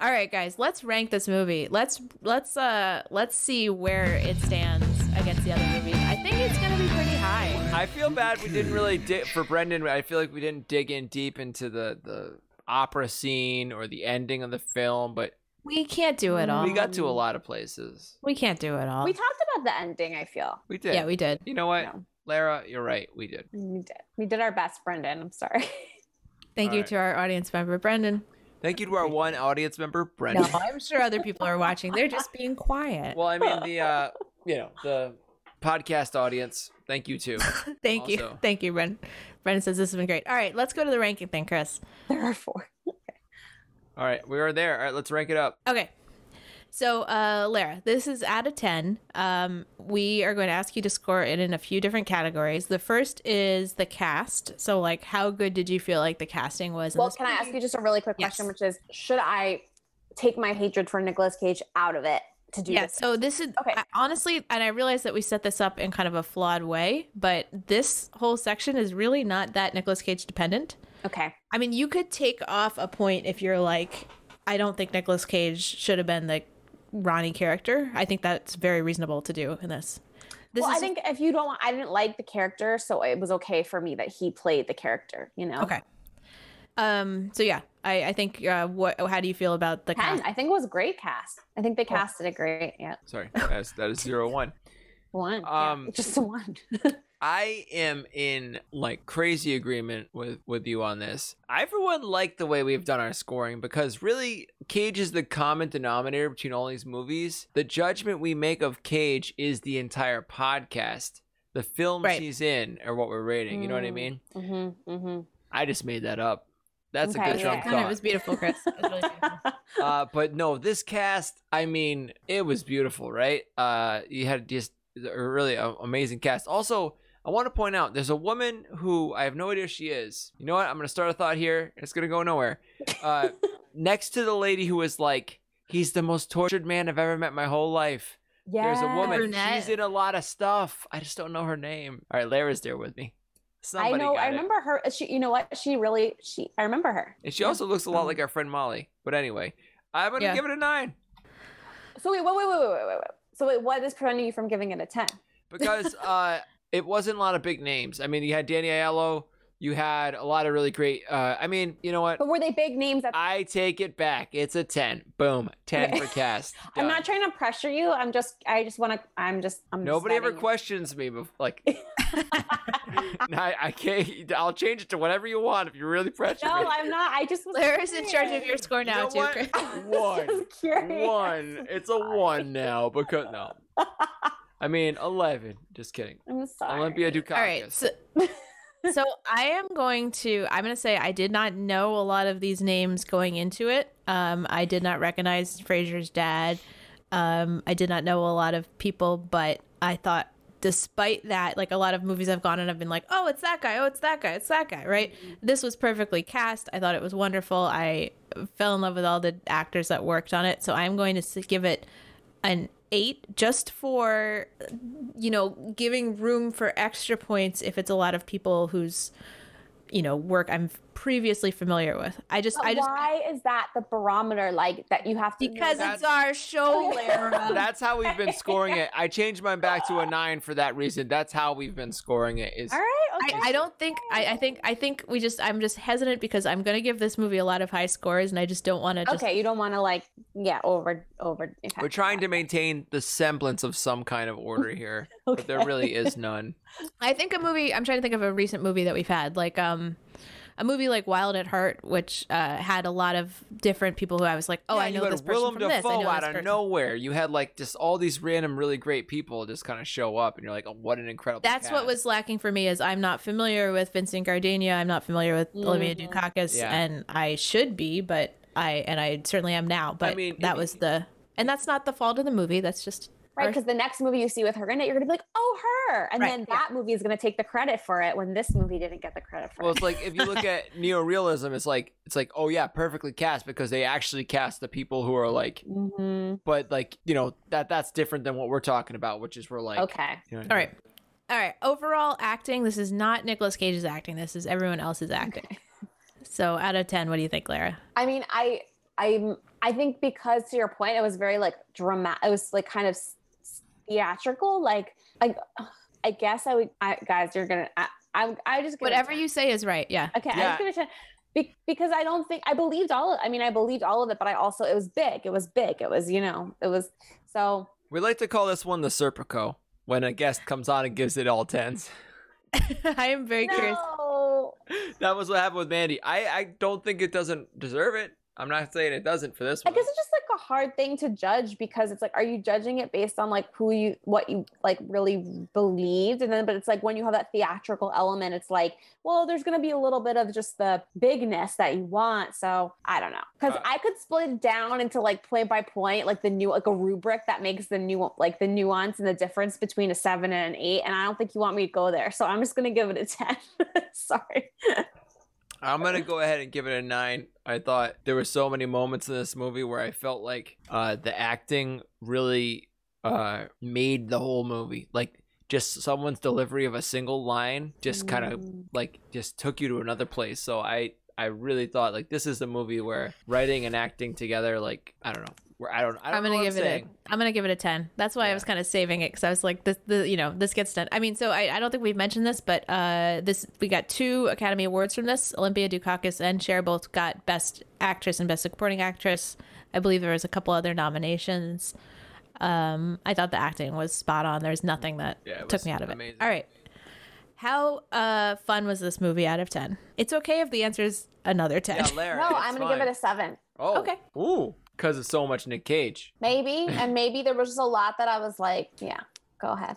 All right, guys, let's rank this movie. Let's let's uh let's see where it stands against the other movies. I think it's gonna be pretty high. I feel bad we didn't really dig for Brendan. I feel like we didn't dig in deep into the the opera scene or the ending of the film, but We can't do it all. we got to a lot of places. We can't do it all. We talked about the ending. I feel We did. Yeah, we did. You know what, Lara, you're right. We did. we did. We did our best, Brendan. I'm sorry. [LAUGHS] Thank you All right. to our audience member Brendan. Thank you to our one audience member, Brendan. No, I'm sure other people are watching. They're just being quiet. Well, I mean the uh [LAUGHS] you know the podcast audience. Thank you too. [LAUGHS] Thank you. Thank you, Brendan. Brendan says this has been great. All right, let's go to the ranking thing, Chris. there are four. All right, we are there. All right, let's rank it up. Okay. So, uh, Lara, this is out of 10. Um, we are going to ask you to score it in a few different categories. The first is the cast. So, like, how good did you feel like the casting was? Well, this can I ask you just a really quick Yes. question, which is, should I take my hatred for Nicolas Cage out of it to do Yeah, this? so this is Okay. I- honestly, and I realize that we set this up in kind of a flawed way, but this whole section is really not that Nicolas Cage dependent. Okay. I mean, you could take off a point if you're like, I don't think Nicolas Cage should have been the Ronnie character. I think that's very reasonable to do in this. This well, is I think if you don't want, I didn't like the character, so it was okay for me that he played the character. You know. okay. Um. So yeah, I I think. Uh. What? How do you feel about the Ten. cast? I think it was a great cast. I think they casted it great. Yeah. Sorry, that's that is zero one. [LAUGHS] One. Um, yeah, [LAUGHS] just one. [LAUGHS] I am in like crazy agreement with with you on this. I for one like the way we've done our scoring because really Cage is the common denominator between all these movies. The judgment we make of Cage is the entire podcast. The films Right. he's in are what we're rating. You know what I Mm. mean? mm-hmm, mm-hmm. I just made that up. That's Okay, a good yeah. drunk it was beautiful, Chris. It was really beautiful. [LAUGHS] [LAUGHS] uh, but no, this cast, I mean, it was beautiful, right? Uh, you had just a really amazing cast. Also, I want to point out there's a woman who I have no idea who she is. You know what? I'm going to start a thought here. and It's going to go nowhere. Uh, [LAUGHS] next to the lady who was like, he's the most tortured man I've ever met in my whole life. Yeah. There's a woman. Brunette. She's in a lot of stuff. I just don't know her name. All right, Lara's there with me. [LAUGHS] Somebody I know. got I it. remember her. She. You know what? She really. She. I remember her. And she also looks a lot like our friend Molly. But anyway, I'm going to Yeah. give it a nine. So wait. Wait. Wait. Wait. Wait. Wait. Wait. wait. So wait. What is preventing you from giving it a ten? because uh, it wasn't a lot of big names. I mean, you had Danny Aiello, you had a lot of really great. Uh, I mean, you know what? But were they big names? That I take it back. It's a ten. Boom, ten Okay. for cast. [LAUGHS] I'm not trying to pressure you. I'm just. I just want to. I'm just. I'm. just Nobody ever letting you- questions me, bef- like. [LAUGHS] [LAUGHS] I, I can't. I'll change it to whatever you want if you really pressure No, me. I'm not. I just was. Lara's in charge of your score now, know too. Chris. One. One. It's a one now because no. I mean eleven. Just kidding. I'm sorry. Olympia Dukakis. All right. So, [LAUGHS] so I am going to. I'm going to say I did not know a lot of these names going into it. Um, I did not recognize Frasier's dad. Um, I did not know a lot of people, but I thought, despite that, like a lot of movies I've gone and I've been like, oh, it's that guy. Oh, it's that guy. It's that guy. Right. This was perfectly cast. I thought it was wonderful. I fell in love with all the actors that worked on it. So I'm going to give it an eight just for you know giving room for extra points if it's a lot of people whose you know work i'm previously familiar with i just But i just why is that the barometer like that you have to because that- it's our [LAUGHS] show Lara. [LAUGHS] That's how we've been scoring it. I changed mine back to a nine for that reason. That's how we've been scoring it. Is all right okay. I, I don't think I, I think I think we just I'm just hesitant because I'm gonna give this movie a lot of high scores and I just don't want to just okay you don't want to like yeah over over we're trying to maintain the semblance of some kind of order [LAUGHS] here, but there really is none. I think a movie. I'm trying to think of a recent movie that we've had, like um, a movie like Wild at Heart, which uh, had a lot of different people who I was like, oh, Yeah, I know this person Willem from this. I know out this of nowhere. You had like just all these random, really great people just kind of show up, and you're like, oh, what an incredible. That's what was lacking for me. Is I'm not familiar with Vincent Gardenia. I'm not familiar with Olivia Mm-hmm. Dukakis, Yeah. and I should be, but I and I certainly am now. But mean, that was the and that's not the fault of the movie. That's just Right, because the next movie you see with her in it, you're gonna be like, "Oh, her," and Right, then that movie is gonna take the credit for it when this movie didn't get the credit for Well, it. Well, it's like if you look at [LAUGHS] neorealism, it's like it's like oh yeah, perfectly cast because they actually cast the people who are like, Mm-hmm. but like you know that that's different than what we're talking about, which is we're like okay, you know, all right. All right. Overall acting. This is not Nicolas Cage's acting. This is everyone else's acting. So out of ten, what do you think, Lara? I mean, I, I, I think because to your point, it was very like dramatic. It was like kind of s- s- theatrical. Like, I, [SIGHS] I guess I would, I, guys, you're gonna, I, I, I just give it a Whatever 10. you say is right. Yeah. Okay, I Yeah. just give it a 10. Be- because I don't think I believed all of. I mean, I believed all of it, but I also it was big. It was big. It was you know, it was so. We like to call this one the Serpico when a guest comes on and gives it all tens. [LAUGHS] [LAUGHS] I am very curious. No. That was what happened with Mandy. I I don't think it doesn't deserve it. I'm not saying it doesn't for this one. I one. guess it's just like a hard thing to judge because it's like, are you judging it based on like who you, what you like really believed? And then, but it's like when you have that theatrical element, it's like, well, there's going to be a little bit of just the bigness that you want. So I don't know. Cause Uh, I could split it down into like point by point, like the new, like a rubric that makes the new, like the nuance and the difference between a seven and an eight. And I don't think you want me to go there. So I'm just going to give it a [LAUGHS] 10. Sorry. I'm gonna go ahead and give it a nine. I thought there were so many moments in this movie where I felt like uh, the acting really uh, made the whole movie. Like just someone's delivery of a single line just kind of Mm. like just took you to another place. So I I really thought like this is a movie where writing and acting together like I don't know where I don't I don't I'm gonna what give I'm it saying. a. I'm gonna give it a ten. That's why I was kind of saving it because I was like, this, the, you know, this gets done. I mean, so I, I don't think we've mentioned this, but uh, this we got two Academy Awards from this. Olympia Dukakis and Cher both got Best Actress and Best Supporting Actress. I believe there was a couple other nominations. Um, I thought the acting was spot on. There's nothing that Yeah, took me out of amazing. it. All right. How uh, fun was this movie out of 10? It's okay if the answer is another 10. Yeah, Larry, No, I'm going to give it a seven. Oh, Okay. Ooh, because of so much Nick Cage. Maybe. [LAUGHS] and maybe there was just a lot that I was like, yeah, go ahead.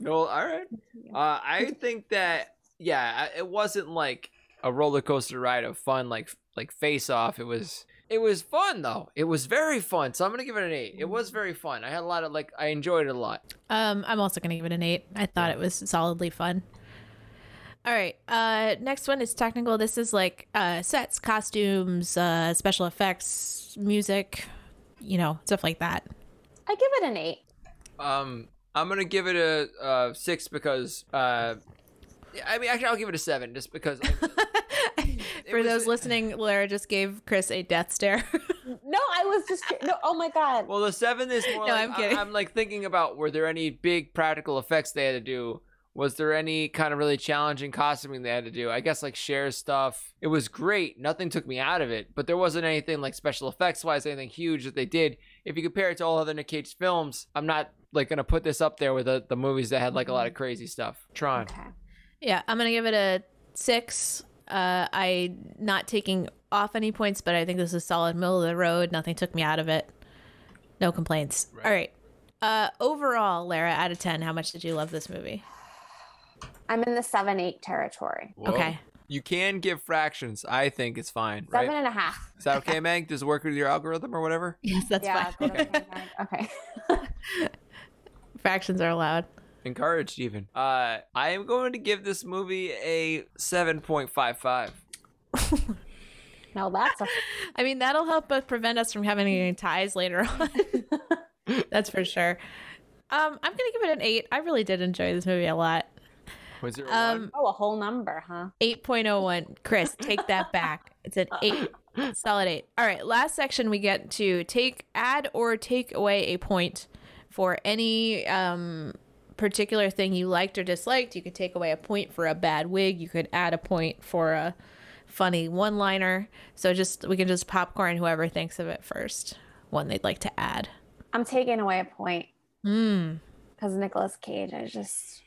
No, all right. Uh, I think that yeah, it wasn't like a roller coaster ride of fun like like Face Off. It was it was fun though. It was very fun. So I'm gonna give it an eight. It was very fun. I had a lot of like I enjoyed it a lot. Um, I'm also gonna give it an eight. I thought it was solidly fun. All right. Uh, next one is technical. This is like uh, sets, costumes, uh, special effects, music, you know, stuff like that. I give it an eight. Um, I'm gonna give it a, uh six because uh, I mean actually I'll give it a seven just because. [LAUGHS] For those listening, Lara just gave Chris a death stare. No, I was just no. Oh my god. Well, the seven is more No, like I'm kidding. I, am like thinking about were there any big practical effects they had to do? Was there any kind of really challenging costuming they had to do? I guess like Cher's stuff. It was great. Nothing took me out of it, but there wasn't anything like special effects wise, anything huge that they did. If you compare it to all other Nick Cage films, I'm not like gonna put this up there with the, the movies that had like a lot of crazy stuff. Tron. Okay. yeah, I'm gonna give it a six. Uh, I not taking off any points, but I think this is solid middle of the road. Nothing took me out of it. No complaints. All right. Uh, overall, Lara, out of ten, how much did you love this movie? I'm in the seven eight territory. Whoa. Okay. You can give fractions. I think it's fine, right? Seven and a half. Is that okay, Meg? Does it work with your algorithm or whatever? [LAUGHS] Yes, that's yeah. fine. okay. [LAUGHS] okay. [LAUGHS] Fractions are allowed. Encouraged even. Uh, I am going to give this movie a seven point five five. no, that's a I mean, that'll help us prevent us from having any ties later on. That's for sure. Um, I'm gonna give it an eight. I really did enjoy this movie a lot. Was it? Um, oh a whole number, huh? 8.01. Chris, take that [LAUGHS] back. It's an eight. Solid eight. All right. Last section, we get to take, add, or take away a point for any um, particular thing you liked or disliked. You could take away a point for a bad wig. You could add a point for a funny one liner. So just, we can just popcorn whoever thinks of it first. One they'd like to add. I'm taking away a point Hmm. because Nicolas Cage. I just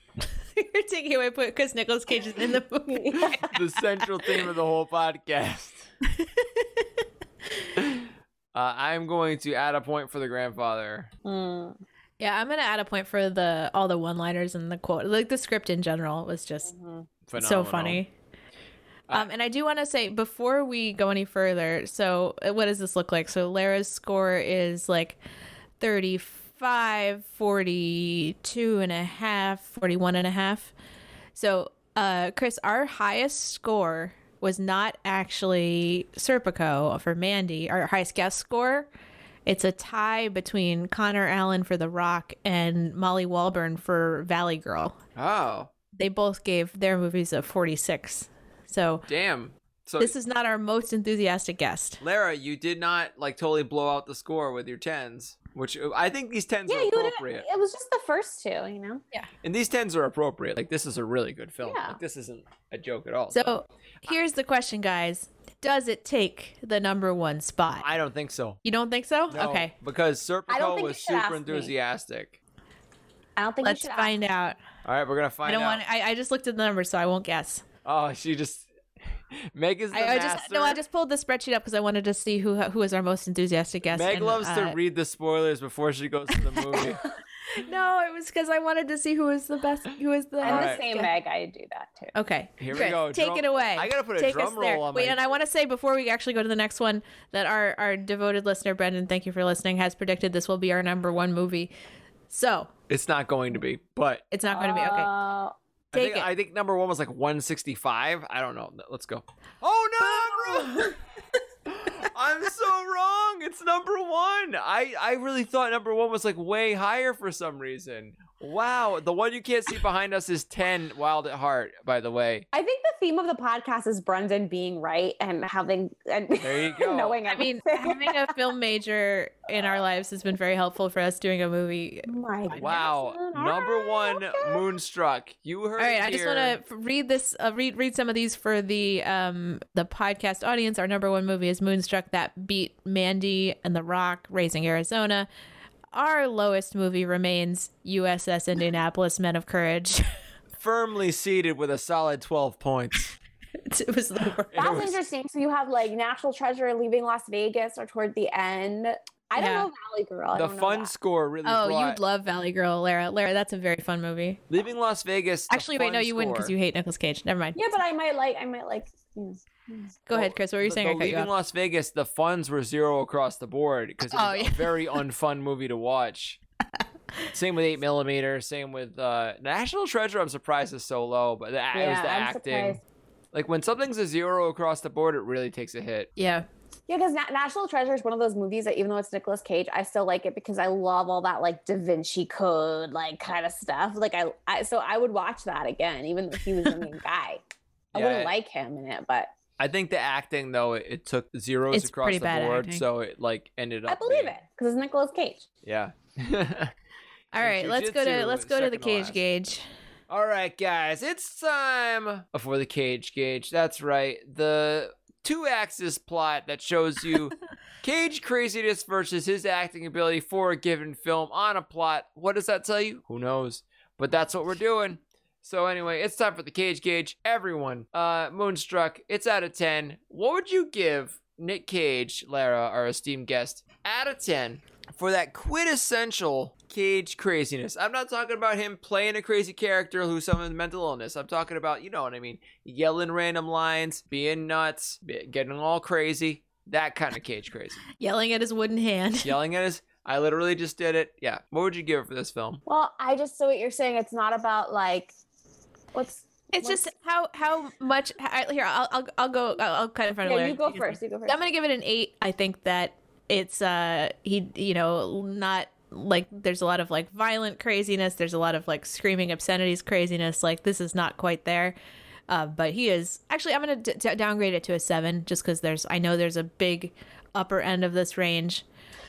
[LAUGHS] You're taking away point because Nicolas Cage is in the movie. [LAUGHS] the central theme of the whole podcast. [LAUGHS] uh, I'm going to add a point for the grandfather. Mm. Yeah, I'm gonna add a point for the all the one-liners and the quote. Like the script in general was just so funny. Um, and I do want to say before we go any further, so uh, what does this look like? So Lara's score is like 35, 42 and a half, 41 and a half. So, uh, Chris, our highest score was not actually Serpico for Mandy, our highest guest score. It's a tie between Connor Allen for The Rock and Molly Walburn for Valley Girl. Oh, They both gave their movies a 46. So damn. So this is not our most enthusiastic guest. Lara, you did not like totally blow out the score with your tens, which uh, I think these tens Yeah, are you didn't- appropriate. it was just the first two, you know. Yeah. And these tens are appropriate. Like this is a really good film. Yeah. Like this isn't a joke at all. So here's the question, guys. Does it take the number one spot? I don't think so. You don't think so? No, Okay. Because I Serpico was should ask super me. enthusiastic. I don't think Let's you should find out. All right, we're gonna find. I find don't out. want. I, I just looked at the numbers, so I won't guess. Oh, she just Meg is the I, I master. just no. I just pulled the spreadsheet up because I wanted to see who who is our most enthusiastic guest. Meg and, loves uh, to read the spoilers before she goes to the [LAUGHS] movie. No, it was because I wanted to see who was the best. Who was the. I'm Alright. the same Meg. I do that too. Okay. Here we go. Take Drum- it away. I gotta put a Take drum us there. roll on Wait, my- and I want to say before we actually go to the next one that our our devoted listener Brendan, thank you for listening, has predicted this will be our number one movie. So It's not going to be, but it's not going to be okay. Uh, I think, it. I think number one was like 165. I don't know. Let's go. Oh no, I'm wrong. [LAUGHS] I'm so wrong. It's number one. I I really thought number one was like way higher for some reason. Wow, the one you can't see behind us is 10 Wild at Heart. By the way, I think the theme of the podcast is Brendan being right and having and There you [LAUGHS] go. knowing I mean, having a film major in our lives has been very helpful for us doing a movie. My wow, goodness. number one, Moonstruck. You heard. All right, it I just want to read this. Uh, read read some of these for the um the podcast audience. Our number one movie is Moonstruck, that beat Mandy and The Rock, Raising Arizona. Our lowest movie remains USS Indianapolis, Men of Courage. [LAUGHS] firmly seated with a solid 12 points. it was the worst. That's was- interesting. So you have like National Treasure leaving Las Vegas or toward the end. I don't Yeah. know Valley Girl. I The fun that. score really. Oh, brought- you'd love Valley Girl, Lara. Lara, that's a very fun movie. Leaving Las Vegas. Actually, wait, no, fun you wouldn't because you hate Nicolas Cage. Never mind. Yeah, but I might like. I might like. You know. Go ahead, Chris. What were you The- saying? the I you leaving. Las Vegas, the funds were zero across the board because it was Oh, a yeah. very [LAUGHS] unfun movie to watch. same with eight millimeter. Same with uh, National Treasure. I'm surprised is so low, but the, it was the I'm acting. surprised. Like when something's a zero across the board, it really takes a hit. Yeah. Yeah, because Na- National Treasure is one of those movies that even though it's Nicolas Cage, I still like it because I love all that like Da Vinci Code like kind of stuff. Like I, I so I would watch that again, even though he was the main [LAUGHS] guy. I Yeah. wouldn't like him in it, but I think the acting though it, it took zeros It's across the bad board, acting. so it like ended up. I believe being- it because it's Nicolas Cage. Yeah. All right, let's go to let's go to the cage last. gauge. All right, guys, it's time for the cage gauge. That's right, the two axis plot that shows you [LAUGHS] Cage craziness versus his acting ability for a given film on a plot. What does that tell you? Who knows? But that's what we're doing. So anyway, it's time for the cage gauge. Everyone, uh, Moonstruck, it's out of ten. What would you give Nick Cage, Lara, our esteemed guest, out of ten for that quintessential Cage craziness? I'm not talking about him playing a crazy character who's someone with mental illness. I'm talking about, you know what I mean, yelling random lines, being nuts, getting all crazy. That kind of Cage crazy. [LAUGHS] Yelling at his wooden hand. [LAUGHS] Yelling at his. I literally just did it. Yeah. What would you give for this film? Well, I just so what you're saying. It's not about like what's. It's what's- just how how much I- here I'll I'll, I'll go I'll, I'll cut in front of Yeah, Larry. you go first. You go first. I'm gonna give it an eight. I think that it's uh he you know not like there's a lot of like violent craziness. There's a lot of like screaming obscenities craziness. Like this is not quite there. Uh, but he is actually I'm gonna d- d- downgrade it to a seven just because there's I know there's a big upper end of this range.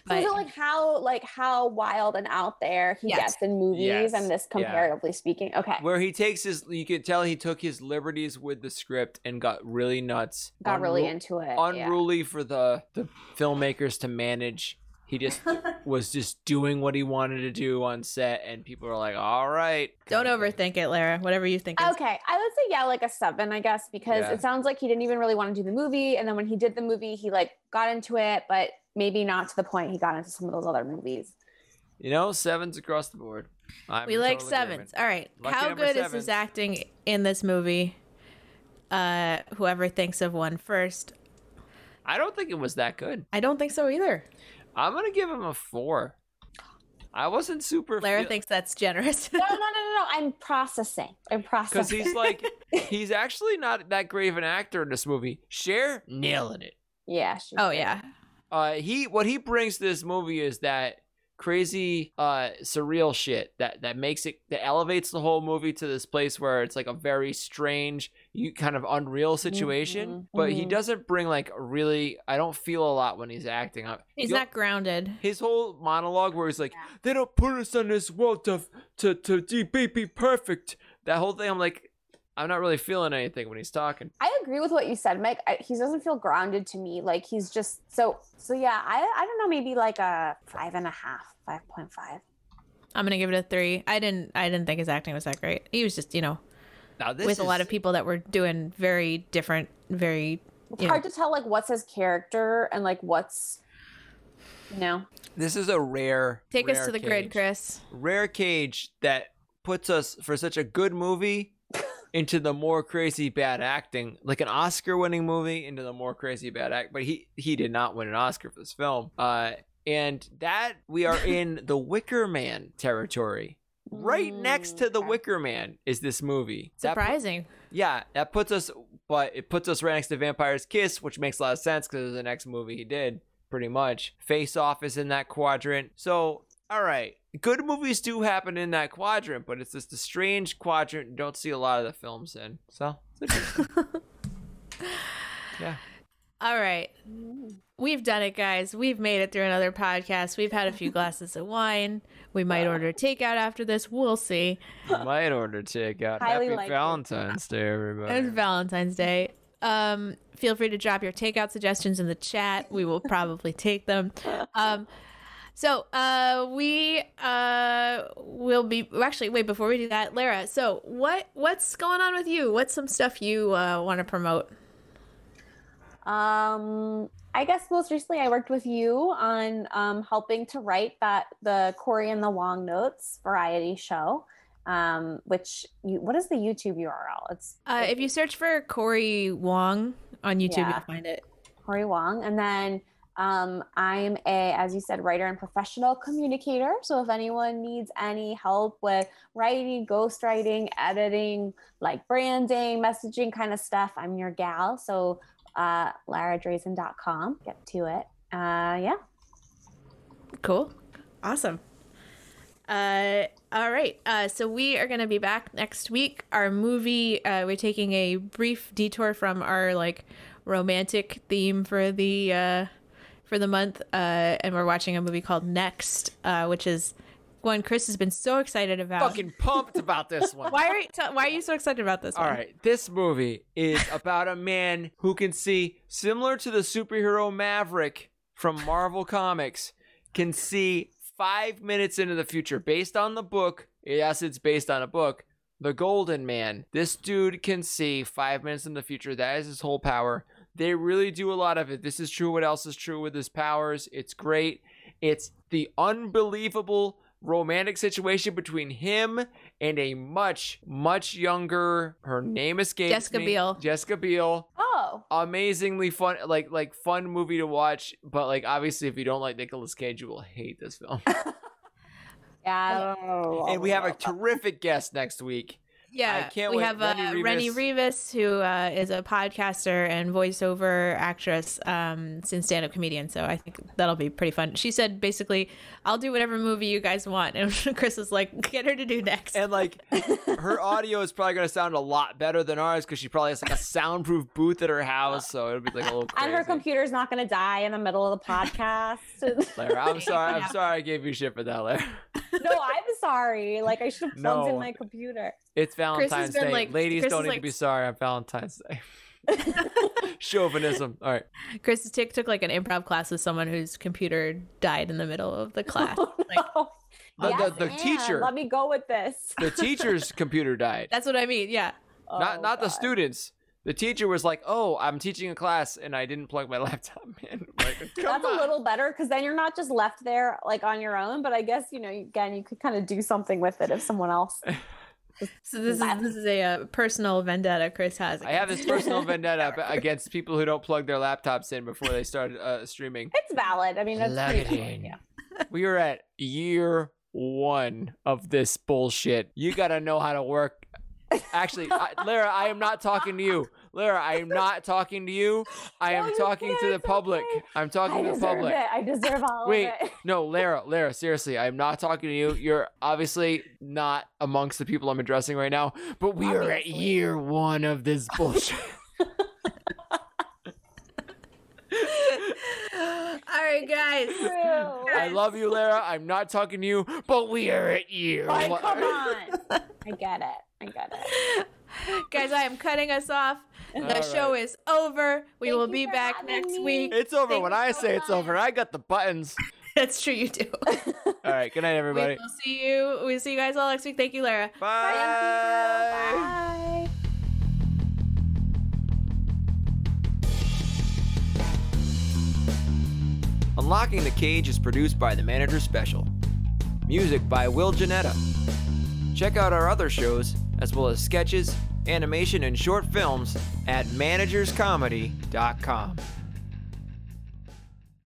So But is it like how like how wild and out there he Yes. gets in movies Yes. and this Yeah. comparatively speaking? Okay. Where he takes his, you could tell he took his liberties with the script and got really nuts. Got really into it. yeah. Unruly for the the filmmakers to manage. He just [LAUGHS] was just doing what he wanted to do on set, and people are like, "All right." don't overthink it, Lara. Whatever you think. Okay, I would say yeah, like a seven, I guess, because Yeah. it sounds like he didn't even really want to do the movie, and then when he did the movie, he like got into it, but maybe not to the point he got into some of those other movies. You know, sevens across the board. I'm we like total sevens. agreement. All right. Lucky How number good is seven. his acting in this movie? Uh, whoever thinks of one first. I don't think it was that good. I don't think so either. I'm gonna give him a four. I wasn't super. Lara feel- thinks that's generous. No, no, no, no, no. I'm processing. I'm processing. because he's like [LAUGHS] he's actually not that great of an actor in this movie. Cher nailing it. yeah. she's oh good. yeah. Uh, he what he brings to this movie is that crazy uh surreal shit that that makes it that elevates the whole movie to this place where it's like a very strange you kind of unreal situation. Mhm, but he mhm. doesn't bring like really i don't feel a lot when he's acting. I- He's you'll- not grounded. his whole monologue where he's like they don't put us on this world to to to be, be perfect. That whole thing i'm like i'm not really feeling anything when he's talking I agree with what you said, Mike. I, he doesn't feel grounded to me. Like he's just so. So yeah, I I don't know, maybe like a five and a half, five point five. I'm gonna give it a three. I didn't. I didn't think his acting was that great. He was just, you know, now this with a lot of people that were doing very different, very. It's You know, hard to tell like what's his character and like what's, you know. this is a rare take us to the grid. Chris. rare cage that puts us for such a good movie into the more crazy bad acting like an oscar winning movie into the more crazy bad act but he he did not win an oscar for this film. Uh and that we are [LAUGHS] in the wicker man territory. Right next to the Mm, wicker man is this movie. That Surprising. yeah that puts us but it puts us right next to vampire's kiss which makes a lot of sense because it's the next movie he did pretty much. Face off is in that quadrant. So all right good movies do happen in that quadrant but it's just a strange quadrant you don't see a lot of the films in so it's interesting. [LAUGHS] yeah All right. We've done it, guys. We've made it through another podcast. We've had a few [LAUGHS] glasses of wine. We might order takeout after this. We'll see. might order takeout Highly happy likely. valentine's day everybody It's Valentine's Day. Um, feel free to drop your takeout suggestions in the chat. We will probably take them. Um, so uh, we uh, will be actually wait before we do that, Lara. So what what's going on with you? What's some stuff you uh, want to promote? Um, I guess most recently I worked with you on um, helping to write that the Cory and the Wongnotes variety show. Um, which you, what is the YouTube URL? It's Uh, if you search for Cory Wong on YouTube, Yeah. you'll find it. Cory Wong. And then um, I'm a, as you said, writer and professional communicator. So if anyone needs any help with writing, ghostwriting, editing, like branding, messaging kind of stuff, I'm your gal. So uh, get to it. Uh, yeah. Cool. Awesome. Uh, all right. Uh, so we are going to be back next week. Our movie, uh, we're taking a brief detour from our like romantic theme for the uh, for the month, uh, and we're watching a movie called Next, uh, which is one Chris has been so excited about. fucking pumped about this [LAUGHS] one Why are you, tell why are you so excited about this All one? right, this movie is about a man who can see, similar to the superhero Maverick from Marvel Comics, can see five minutes into the future based on the book. Yes, it's based on a book. The Golden Man. This dude can see five minutes in the future. That is his whole power. They really do a lot of it. This is true. What else is true with his powers? It's great. It's the unbelievable romantic situation between him and a much, much younger. Her name escapes Jessica me. Biel. Jessica Biel. Oh, Amazingly fun, like like fun movie to watch. But like obviously, if you don't like Nicolas Cage, you will hate this film. [LAUGHS] [LAUGHS] yeah. Oh. and we have a terrific guest next week. Yeah, I can't we wait. have uh, Rennie Rennie Rivas. Rivas, who uh, is a podcaster and voiceover actress, um, since stand-up comedian. So I think that'll be pretty fun. She said basically, "I'll do whatever movie you guys want," [LAUGHS] and Chris is like, "Get her to do next." And like her audio is probably gonna sound a lot better than ours because she probably has like a soundproof booth at her house, so it'll be like a little And her computer's not going to die in the middle of the podcast. [LAUGHS] Lara, I'm [LAUGHS] sorry. I'm sorry I gave you shit for that, Lara. no, I'm sorry. Like I should have plugged No. in my computer. It's Valentine's Day. like- Ladies Chris don't is, need like- to be sorry on Valentine's Day. [LAUGHS] Chauvinism. All right. Chris took took like an improv class with someone whose computer died in the middle of the [LAUGHS] oh, class. Like, The, Yes, the, the teacher. Let me go with this. The teacher's [LAUGHS] computer died. that's what I mean. Yeah. Oh, not Oh, not the God. students. The teacher was like, "Oh, I'm teaching a class and I didn't plug my laptop in." Like, That's on. a little better because then you're not just left there like on your own. But I guess you know, again, you could kind of do something with it if someone else. So this is this is a uh, personal vendetta Chris has. I have this personal [LAUGHS] vendetta against people who don't plug their laptops in before they start uh, streaming. It's valid. I mean, that's Plug pretty it valid, yeah. We are at year one of this bullshit. You gotta know how to work. Actually, I, Lara, I am not talking to you. Lara, I am not talking to you. I am No, you talking to can't. the public. I'm I talking to the deserve public. it. I deserve all Wait, of it. Wait. [LAUGHS] No, Lara, Lara, seriously, I'm not talking to you. You're obviously not amongst the people I'm addressing right now, but we are at year one of this [LAUGHS] bullshit. All right, guys. I love you, Lara. I'm not talking to you, but we are at year Like, come [LAUGHS] on. I get it. I get it. Guys, I am cutting us off. [LAUGHS] The All show is over. We Thank will be back next me. week. It's over Thank when I so say it's over. I got the buttons. [LAUGHS] That's true, you do. All right, good night, everybody. [LAUGHS] we everybody. will see you. We'll see you guys all next week. Thank you, Lara. Bye. Bye. Unlocking the Cage is produced by The Manager Special. Music by Will Janetta. Check out our other shows, as well as sketches, animation, and short films at managerscomedy.com.